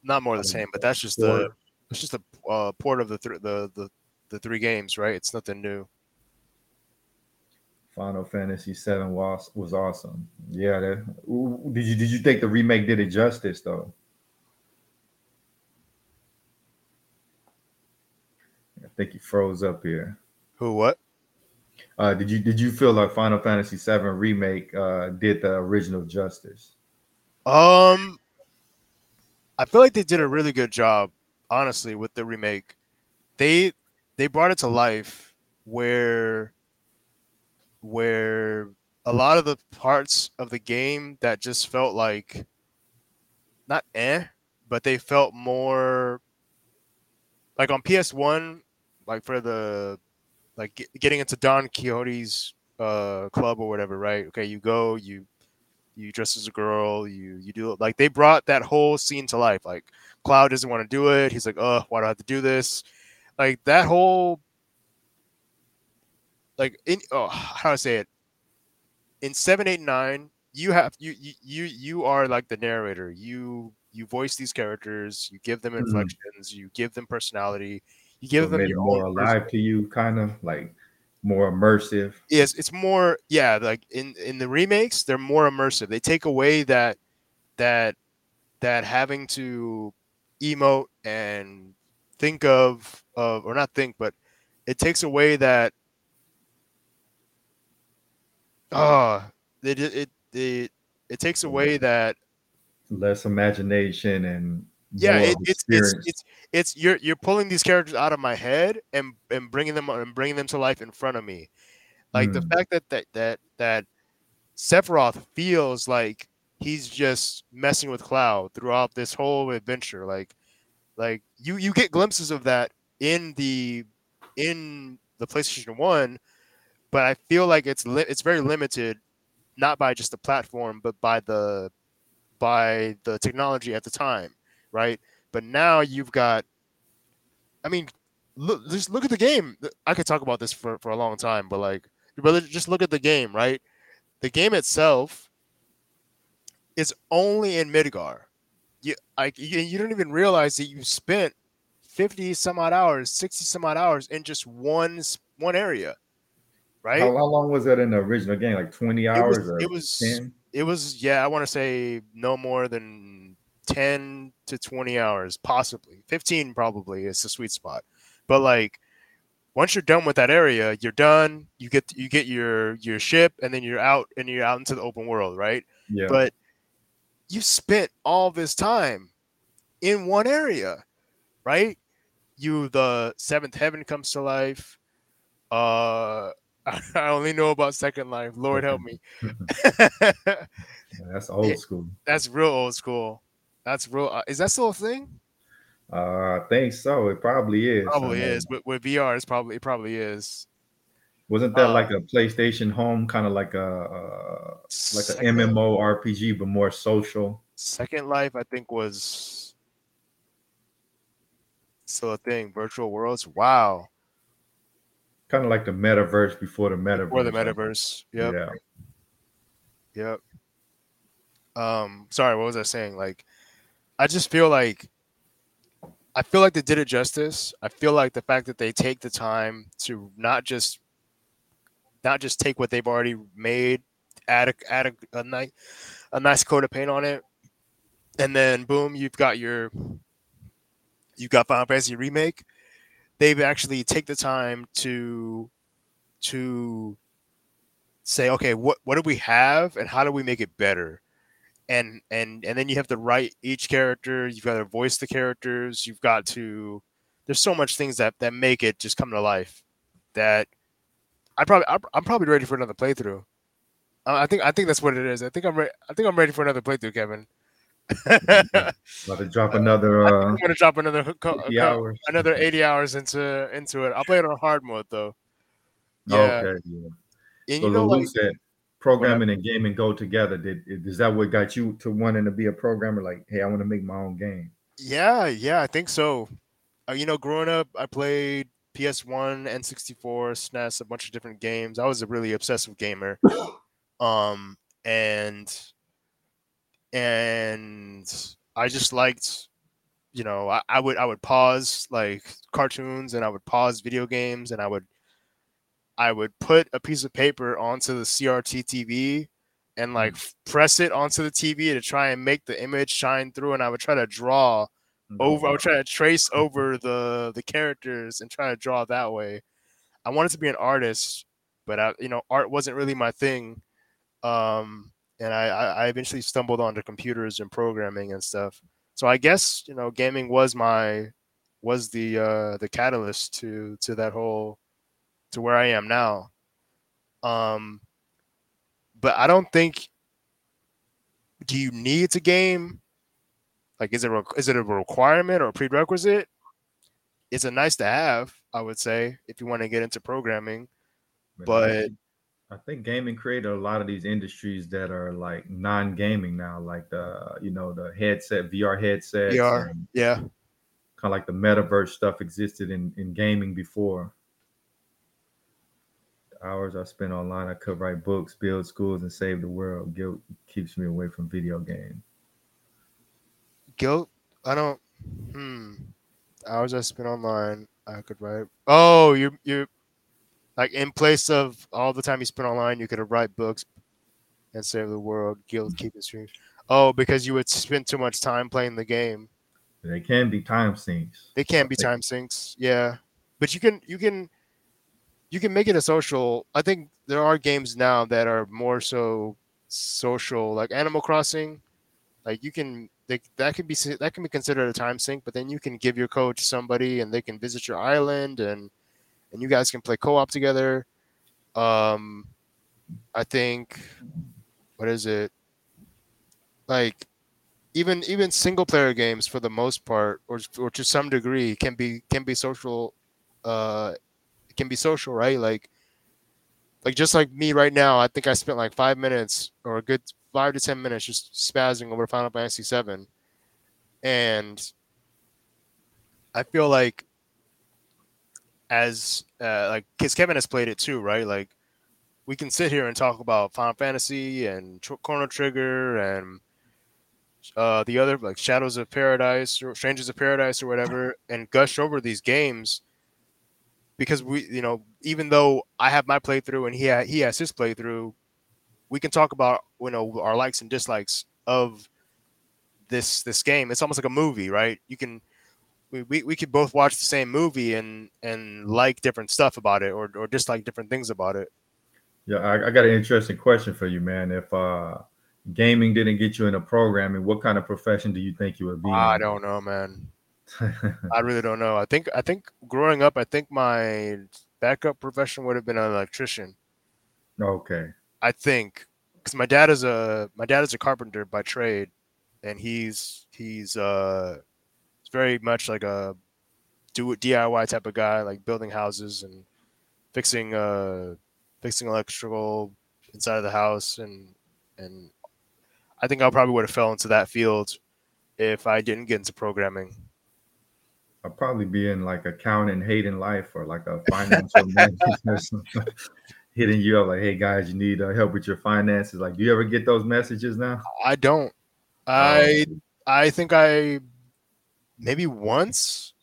not more of the same, but that's just the it's just a uh, port of the th- the the the three games, right? It's nothing new. final fantasy 7 was was awesome yeah that, did you did you think the remake did it justice though i think he froze up here Who? What? Uh, did you did you feel like Final Fantasy VII remake uh, did the original justice? Um, I feel like they did a really good job, honestly, with the remake. They they brought it to life where where a lot of the parts of the game that just felt like not eh, but they felt more like on PS1, like for the like get, getting into Don Quixote's uh club or whatever, right? Okay, you go, you you dress as a girl, you you do it. like they brought that whole scene to life. Like Cloud doesn't want to do it. He's like, oh, why do I have to do this? Like that whole like in oh how do I say it? In seven, eight, nine, you have you you you you are like the narrator. You you voice these characters, you give them Mhm. inflections, you give them personality, you give So them your more alive to you, kind of like more immersive. Yes, it's more yeah, like in in the remakes, they're more immersive. They take away that that that having to emote and think of of or not think, but it takes away that ah, oh it it it it, it takes away that less imagination and yeah it, it's, it's it's it's you're you're pulling these characters out of my head and and bringing them and bringing them to life in front of me. Like the Mm. fact that that that that Sephiroth feels like he's just messing with Cloud throughout this whole adventure like like you you get glimpses of that in the in the PlayStation 1 but I feel like it's li- it's very limited not by just the platform but by the by the technology at the time right? But now you've got, I mean, look, just look at the game. I could talk about this for, for a long time, but like, but just look at the game, right? The game itself is only in Midgar. You like you, you don't even realize that you spent fifty some odd hours, sixty some odd hours in just one one area, right? How, how long was that in the original game? Like 20 hours was- or it was- 10? it was yeah i want to say no more than 10 to 20 hours possibly. 15 probably is the sweet spot. But like once you're done with that area you're done you get you get your your ship and then you're out and you're out into the open world right? Yeah. but you spent all this time in one area right? You the seventh heaven comes to life. Uh i only know about second life. Lord help me. Yeah, that's old school. That's real old school. That's real. Uh, is that still a thing? Uh, I think so. It probably is. Probably I know. is. With, with VR, it's probably it probably is. Wasn't that Uh, like a PlayStation Home, kind of like a uh, like a Second, MMO RPG, but more social? Second Life, I think, was still a thing. Virtual worlds. Wow. Kind of like the metaverse before the metaverse. Or the metaverse. Yep. Yeah. Yep. Um, sorry, what was I saying? Like, I just feel like I feel like they did it justice. I feel like the fact that they take the time to not just not just take what they've already made, add a add a, a nice a nice coat of paint on it, and then boom, you've got your you've got Final Fantasy remake. They've actually take the time to to say, okay, what what do we have and how do we make it better? And and and then you have to write each character. You've got to voice the characters. You've got to. There's so much things that that make it just come to life. That I probably I'm, I'm probably ready for another playthrough. Uh, I think I think that's what it is. I think I'm ready. I think I'm ready for another playthrough, Kevin. I'm About to drop another uh, gonna drop another co- 50 co- hours. another 80 hours into into it. I'll play it on hard mode though. Yeah, Okay. Yeah. and So you know, like, said programming and gaming go together. Did is that what got you to wanting to be a programmer? Like, hey, I want to make my own game. Yeah, yeah, I think so. Uh, you know, growing up, I played PS1, N64, SNES, a bunch of different games. I was a really obsessive gamer. Um, and and I just liked, you know, I, I would I would pause like cartoons and I would pause video games and I would I would put a piece of paper onto the CRT TV and like f- press it onto the TV to try and make the image shine through and I would try to draw over I would try to trace over the the characters and try to draw that way. I wanted to be an artist, but I, you know, art wasn't really my thing. Um, and I, I I eventually stumbled onto computers and programming and stuff. So I guess you know, gaming was my was the uh, the catalyst to to that whole to where I am now. Um, but I don't think. Do you need to game? Like, is it re- is it a requirement or a prerequisite? It's a nice to have, I would say, if you want to get into programming. But I think gaming created a lot of these industries that are like non-gaming now, like the you know the headset, VR headsets, VR. yeah, kind of like the metaverse stuff existed in in gaming before. Hours I spend online, I could write books, build schools, and save the world. Guilt keeps me away from video games. Guilt? I don't. Hmm. Hours I spend online, I could write. Oh, you you like in place of all the time you spend online, you could write books and save the world. Guilt keep it streams. Oh, because you would spend too much time playing the game. They can be time sinks. They can be time sinks, yeah. But you can you can you can make it a social. I think there are games now that are more so social, like Animal Crossing. Like you can they, that can be that can be considered a time sink, but then you can give your code to somebody and they can visit your island and and you guys can play co-op together. Um, I think what is it? Like even even single player games for the most part, or or to some degree, can be can be social. Uh, can be social, right? Like like just like me right now, I think I spent like five minutes or a good five to ten minutes just spazzing over Final Fantasy VII, and I feel like as uh, like because Kevin has played it too, right? Like we can sit here and talk about Final Fantasy and Tr- Chrono Trigger and uh, the other like Shadows of Paradise or Strangers of Paradise or whatever, and gush over these games because we, you know, even though I have my playthrough and he ha- he has his playthrough, we can talk about you know our likes and dislikes of this this game. It's almost like a movie, right? You can we, we, we could both watch the same movie and and like different stuff about it or or dislike different things about it. Yeah, I, I got an interesting question for you, man. If uh gaming didn't get you into programming, what kind of profession do you think you would be? I don't know, man. I really don't know. I think I think growing up, I think my backup profession would have been an electrician. Okay. I think because my dad is a my dad is a carpenter by trade, and he's he's uh very much like a do it DIY type of guy, like building houses and fixing uh fixing electrical inside of the house and and I think I probably would have fell into that field if I didn't get into programming. I'll probably be in like accounting, hating life, or like a financial manager hitting you up like, "Hey guys, you need uh, help with your finances." Like, do you ever get those messages now? I don't. I um, I think I maybe once,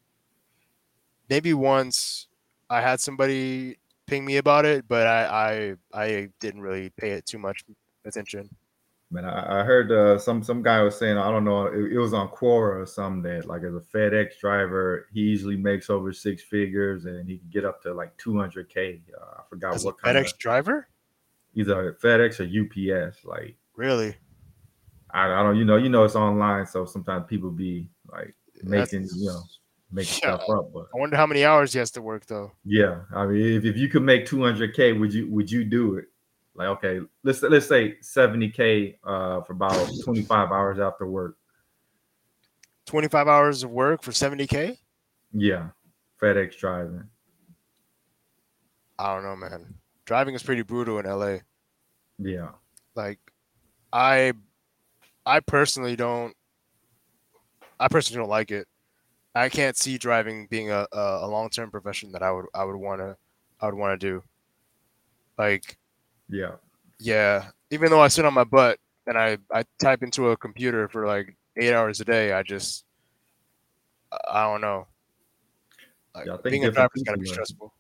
maybe once I had somebody ping me about it, but I I I didn't really pay it too much attention. Man, I, I heard uh, some some guy was saying I don't know it, it, was on Quora or something that like as a FedEx driver he easily makes over six figures and he can get up to like 200k. Uh, I forgot as what kind of FedEx of, driver. Either FedEx or UPS. Like really, I, I don't you know you know it's online so sometimes people be like making That's, you know making yeah, stuff up. But I wonder how many hours he has to work though. Yeah, I mean if, if you could make 200k, would you would you do it? Like, okay, let's let's say 70k uh, for about 25 hours after work. 25 hours of work for 70k? Yeah, FedEx driving. I don't know, man. Driving is pretty brutal in LA. Yeah. Like, I, I personally don't. I personally don't like it. I can't see driving being a, a, long term profession that I would I would want to I would want to do. Like, yeah. Yeah. Even though I sit on my butt and I, I type into a computer for like eight hours a day, I just, I don't know. Like, yeah, I think being a driver is going to be stressful.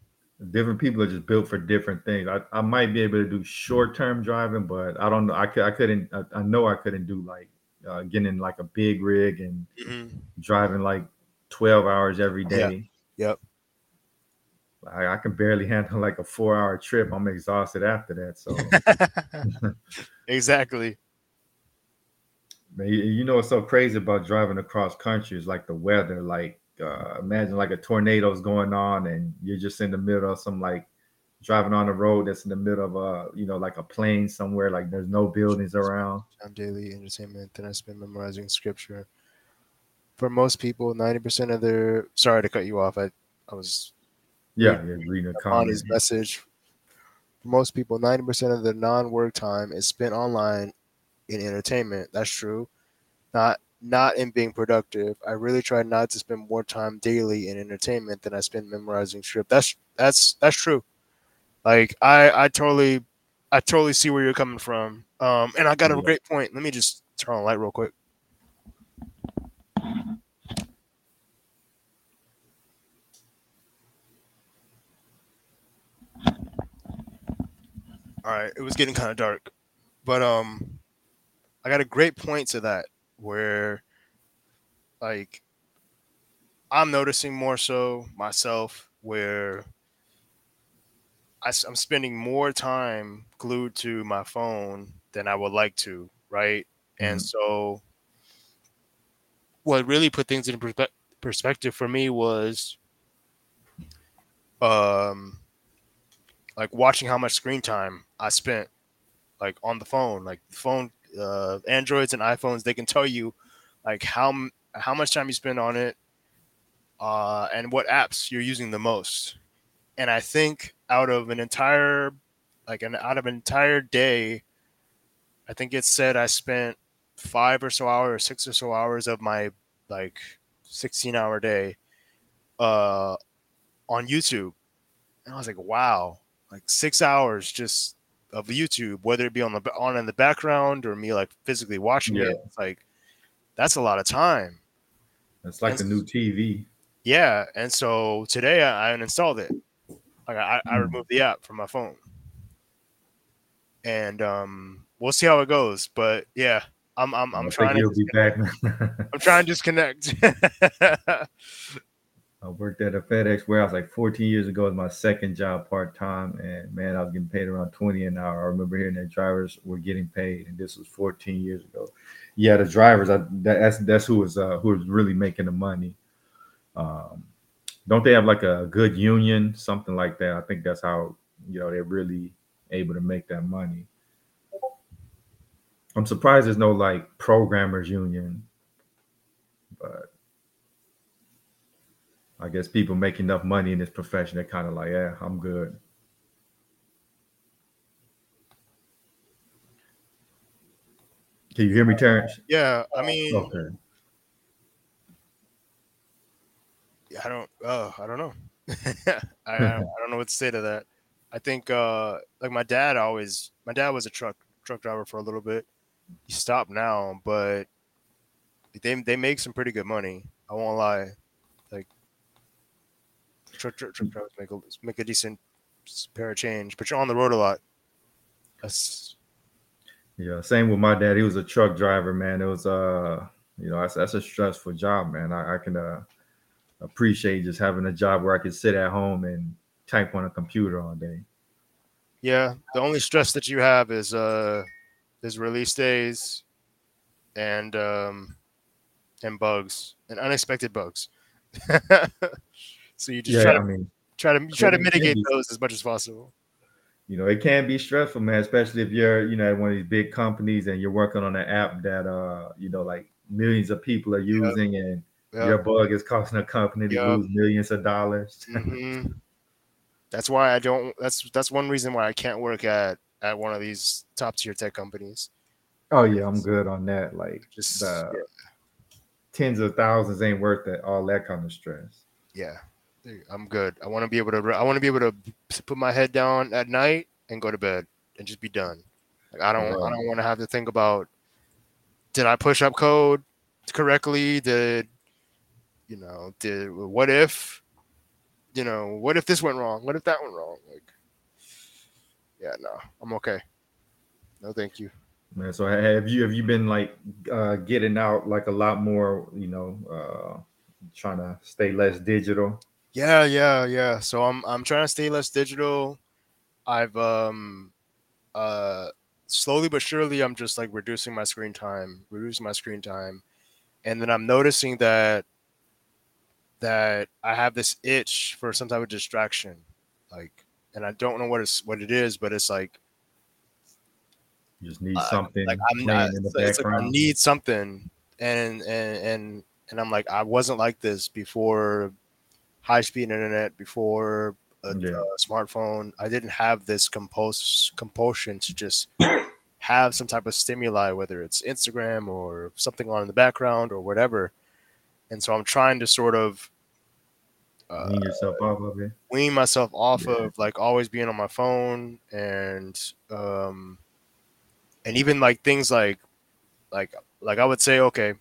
Different people are just built for different things. I, I might be able to do short term driving, but I don't know. I, could, I couldn't, I, I know I couldn't do like uh, getting in like a big rig and mm-hmm. driving like 12 hours every day. Yeah. Yep. I, I can barely handle like a four hour trip. I'm exhausted after that. So exactly. Man, you, you know what's so crazy about driving across country is like the weather. Like uh, imagine like a tornado's going on and you're just in the middle of some like driving on the road that's in the middle of a you know like a plain somewhere like there's no buildings around. I'm daily entertainment. Then I spend memorizing scripture. For most people, ninety percent of their sorry to cut you off. I I was yeah, yeah reading on his message. For most people, 90% of their non-work time is spent online in entertainment. That's true. Not not in being productive. I really try not to spend more time daily in entertainment than I spend memorizing script. That's that's that's true. Like I I totally I totally see where you're coming from. Um, and I got a Yeah. great point. Let me just turn on the light real quick. All right, it was getting kind of dark, but um, I got a great point to that where, like, I'm noticing more so myself where I, am spending more time glued to my phone than I would like to, right? And Mhm. so, what really put things in perspe- perspective for me was, um, like watching how much screen time I spent, like on the phone. Like the phone, uh, Androids and iPhones, they can tell you, like how how much time you spend on it, uh, and what apps you're using the most. And I think out of an entire, like an out of an entire day, I think it said I spent five or so hours, six or so hours of my like 16 hour day, uh, on YouTube. And I was like, wow, like six hours just of YouTube, whether it be on the on in the background or me like physically watching Yeah. it. It's like that's a lot of time. It's like the new TV. Yeah, and so today I, I uninstalled it. Like I, I Hmm. removed the app from my phone, and um, we'll see how it goes. But yeah, I'm I'm, I'm trying to be back. I'm trying to disconnect. I worked at a FedEx warehouse like 14 years ago. as my second job part time, and man, I was getting paid around 20 an hour. I remember hearing that drivers were getting paid, and this was 14 years ago. Yeah, the drivers, I, that, that's that's who was uh, who was really making the money. Um, don't they have like a good union, something like that? I think that's how you know they're really able to make that money. I'm surprised there's no like programmers union, but I guess people make enough money in this profession, they're kind of like, yeah, I'm good. Can you hear me, Terrence? yeah, I mean, Okay. I don't. Oh, I don't know. I, I I don't know what to say to that. I think uh like my dad always. My dad was a truck truck driver for a little bit. He stopped now, but they they make some pretty good money. I won't lie. Like truck truck, truck drivers make a make a decent pair of change, but you're on the road a lot. That's Yeah, same with my dad. He was a truck driver, man. It was uh, you know, that's that's a stressful job, man. I, I can uh appreciate just having a job where I can sit at home and type on a computer all day. yeah. The only stress that you have is uh is release days and um and bugs and unexpected bugs. so you just Yeah, try I to mean, try to you try to mitigate those as much as possible. you know, it can be stressful, man, especially if you're, you know, at one of these big companies and you're working on an app that uh, you know, like millions of people are using and Yeah. your bug is costing a company to Yeah. lose millions of dollars. hmm That's why I don't. That's that's one reason why I can't work at at one of these top tier tech companies. Oh yeah, I'm good on that. Like Just the tens of thousands ain't worth it, all that kind of stress. yeah, I'm good. I want to be able to. I want to be able to put my head down at night and go to bed and just be done. Like I don't. I don't want to have to think about. Did I push up code correctly? Did you know? Did what if? You know, what if this went wrong? What if that went wrong? Like, yeah, no, I'm okay. No, thank you. Man, so have you have you been like uh getting out like a lot more, you know, uh trying to stay less digital? Yeah, yeah, yeah. So I'm I'm trying to stay less digital. I've um uh slowly but surely I'm just like reducing my screen time, reducing my screen time. And then I'm noticing that that I have this itch for some type of distraction. Like and I don't know what it's what it is, but it's like You just need Uh, something like I'm not, in the it's, it's like I need something, and and and and I'm like I wasn't like this before high speed internet, before a, Yeah. a smartphone. I didn't have this compulse compulsion to just have some type of stimuli, whether it's Instagram or something on in the background or whatever. And so I'm trying to sort of uh, Wean yourself off of it. wean myself off Yeah. of like always being on my phone and um and even like things like like like I would say okay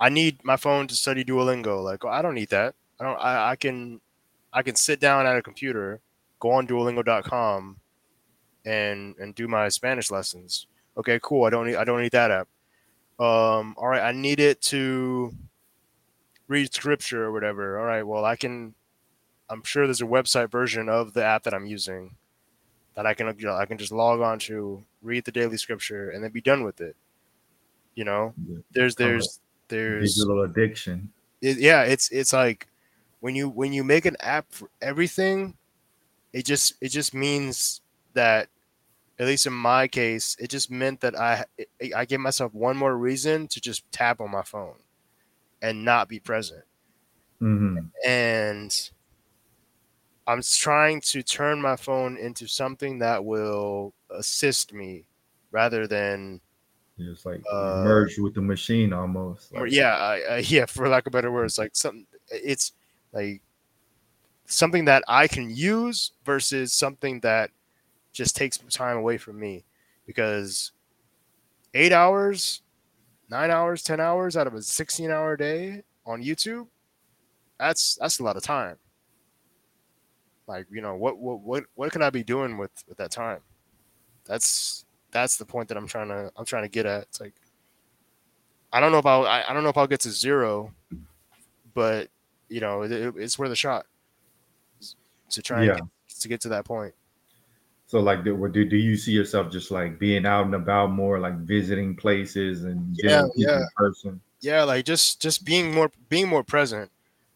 I need my phone to study Duolingo like I don't need that I don't I, I can I can sit down at a computer go on duolingo.com and and do my Spanish lessons okay cool I don't need I don't need that app um all right I need it to read scripture or whatever all right well I can I'm sure there's a website version of the app that I'm using that I can you know, I can just log on to, read the daily scripture, and then be done with it. You know, Yeah. there's there's there's Digital addiction. it, yeah, it's it's like when you when you make an app for everything, it just it just means that at least in my case, it just meant that I I give myself one more reason to just tap on my phone and not be present hmm and I'm trying to turn my phone into something that will assist me rather than It's like Uh, merged with the machine almost. or Like, yeah I, I, yeah for lack of better words like something it's like something that I can use versus something that just takes time away from me. Because eight hours nine hours ten hours out of a 16 hour day on YouTube that's that's a lot of time. Like you know what what what, what can I be doing with with that time? That's that's the point that I'm trying to I'm trying to get at. It's like I don't know I'll I, I don't know if I'll get to zero but you know it, it- it's worth a shot to try and Yeah. get, to get to that point So like, do, do do you see yourself just like being out and about more, like visiting places and Yeah, yeah. person? yeah like just just being more being more present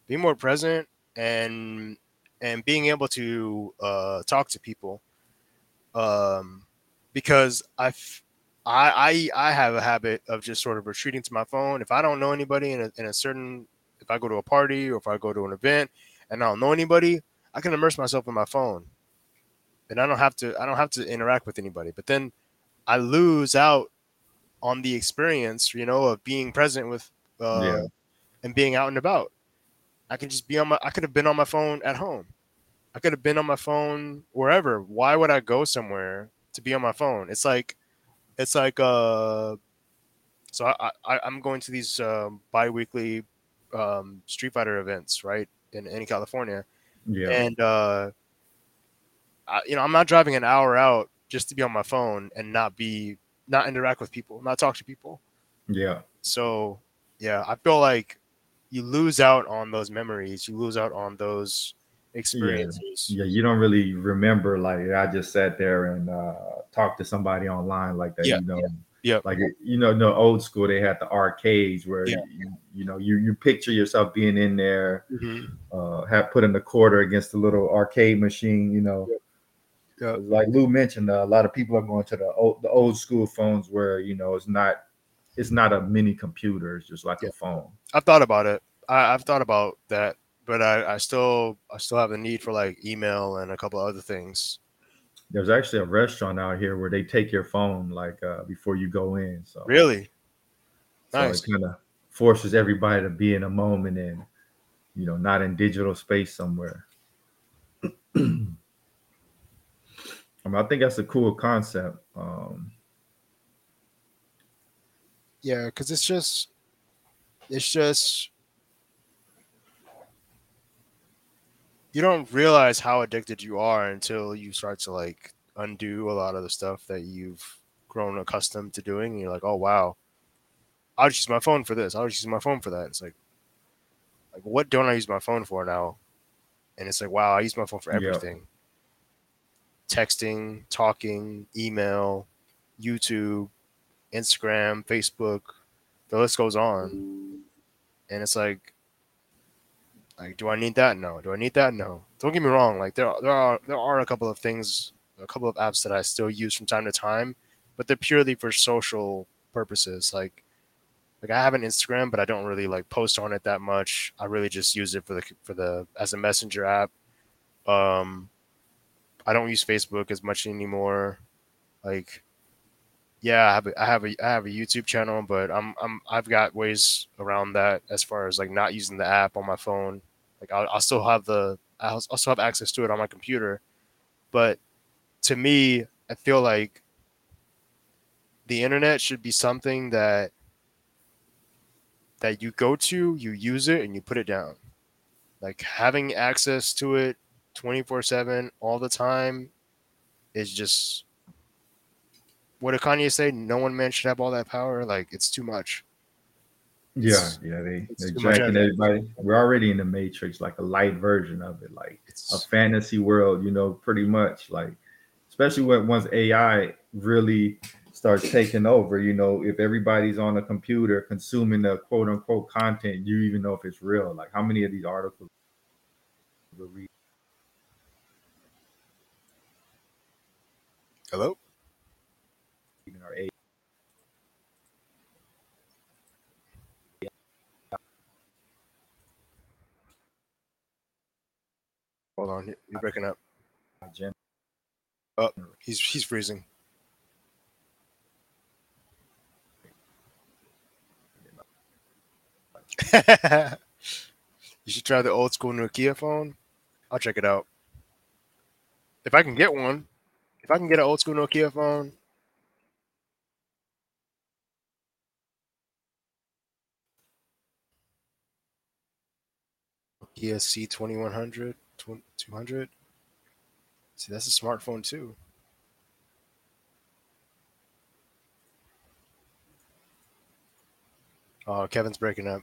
being more present and and being able to uh talk to people um because i've i i i have a habit of just sort of retreating to my phone if i don't know anybody in a, in a certain if i go to a party or if i go to an event and i don't know anybody i can immerse myself in my phone and i don't have to i don't have to interact with anybody but then i lose out on the experience, you know, of being present with uh, Yeah. and being out and about. I can just be on my. I could have been on my phone at home. I could have been on my phone wherever. Why would I go somewhere to be on my phone? It's like, it's like. uh So I, I I'm going to these um, biweekly um, Street Fighter events, right, in in California, Yeah, and uh, I, you know I'm not driving an hour out just to be on my phone and not be not interact with people, not talk to people. yeah, So yeah, I feel like you lose out on those memories. You lose out on those experiences. yeah. You don't really remember like I just sat there and uh talked to somebody online like that. Yeah, You know, yeah. Like you know, no old school. They had the arcades where Yeah. you, you know you you picture yourself being in there, Mhm. uh, have put in the quarter against the little arcade machine. You know. Yeah. like Lou mentioned, uh, a lot of people are going to the old, the old school phones where you know it's not it's not a mini computer; it's just like Yeah. a phone. I've thought about it. I, I've thought about that, but I, I still I still have a need for like email and a couple other things. There's actually a restaurant out here where they take your phone like uh, before you go in. So Really? so Nice. it kind of forces everybody to be in a moment and you know not in digital space somewhere. I mean, I think that's a cool concept. Um, Yeah, because it's just it's just you don't realize how addicted you are until you start to like undo a lot of the stuff that you've grown accustomed to doing. And you're like, oh wow, I'll just use my phone for this. I'll just use my phone for that. It's like, like what don't I use my phone for now? And it's like, wow, I use my phone for Yeah. everything. Texting, talking, email, YouTube, Instagram, Facebook, the list goes on. And it's like, like, do I need that? No. Do I need that? No. Don't get me wrong. Like there, are, there are there are a couple of things, a couple of apps that I still use from time to time, but they're purely for social purposes. Like, like I have an Instagram, but I don't really like post on it that much. I really just use it for the for the as a messenger app. Um, I don't use Facebook as much anymore. Like, yeah, I have a, I have a I have a YouTube channel, but I'm I'm I've got ways around that as far as like not using the app on my phone. Like I'll, I'll still have the I'll, I'll still have access to it on my computer, but to me, I feel like the internet should be something that that you go to, you use it, and you put it down. Like having access to it 24 7 all the time is just what did Kanye say? No one man should have all that power. Like it's too much. Yeah, It's- yeah, they they're too jacking everybody. We're already in the matrix, like a light version of it, like a fantasy world, you know, pretty much. Like, especially when once AI really starts taking over, you know, if everybody's on a computer consuming the quote unquote content, you even know if it's real. Like, how many of these articles we're hello. are AI? Hold on, you're breaking up. Jim. Oh, He's he's freezing. you should try the old school Nokia phone. I'll check it out. If I can get one, if I can get an old school Nokia phone, Nokia C2100, 200. See, that's a smartphone too. Oh, Kevin's breaking up.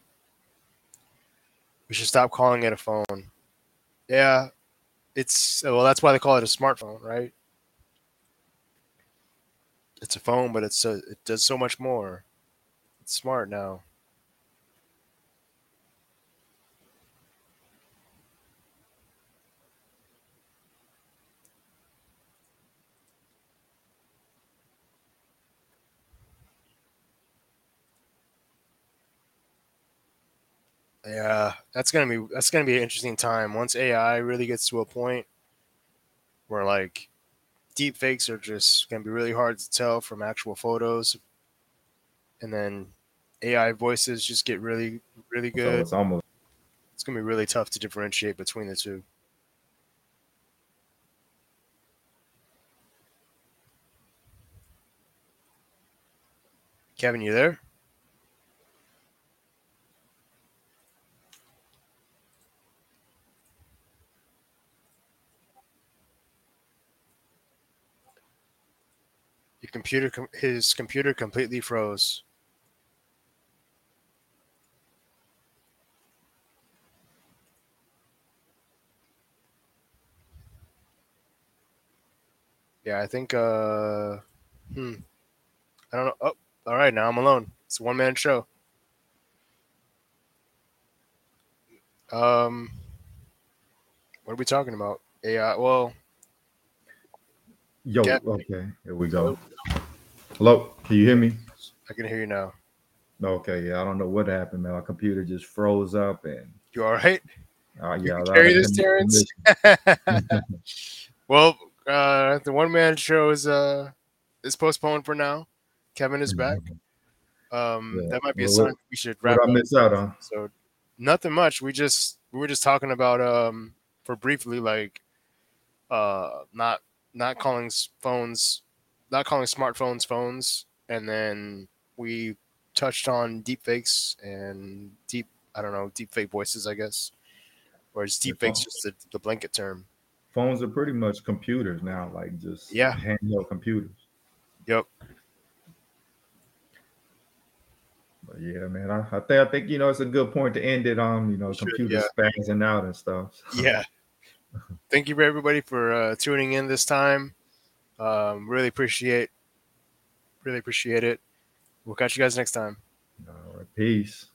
We should stop calling it a phone. Yeah, it's well. That's why they call it a smartphone, right? It's a phone, but it's so it does so much more. It's smart now. Yeah, that's gonna be that's gonna be an interesting time once AI really gets to a point where like deep fakes are just gonna be really hard to tell from actual photos, and then AI voices just get really really So good. it's almost It's gonna be really tough to differentiate between the two. Kevin, you there? Your computer, com- his computer completely froze. Yeah, I think. uh Hmm. I don't know. Oh, all right. Now I'm alone. It's a one man show. Um, what are we talking about? AI. Well, yo. Okay, here we go. Hello, can you hear me? I can hear you now. Okay, yeah. I don't know what happened, man. My computer just froze up, and You all right? uh, yeah, carry this, Terrence. well, uh, the one man show is uh is postponed for now. Kevin is back. Um, Yeah. that might be a sign what- we should wrap What I up. miss out on? So nothing much. We just we were just talking about um for briefly like uh not not calling phones not calling smartphones phones and then we touched on deep fakes and deep I don't know deep fake voices I guess or is deep fakes just the, the blanket term. Phones are pretty much computers now, like just Yeah. handheld computers. Yep. But yeah, man, I, I think I think you know it's a good point to end it on. You know, should, computers spazzing out and stuff. Yeah. Thank you for everybody for uh, tuning in this time. Um, really appreciate really appreciate it. We'll catch you guys next time. All right, peace.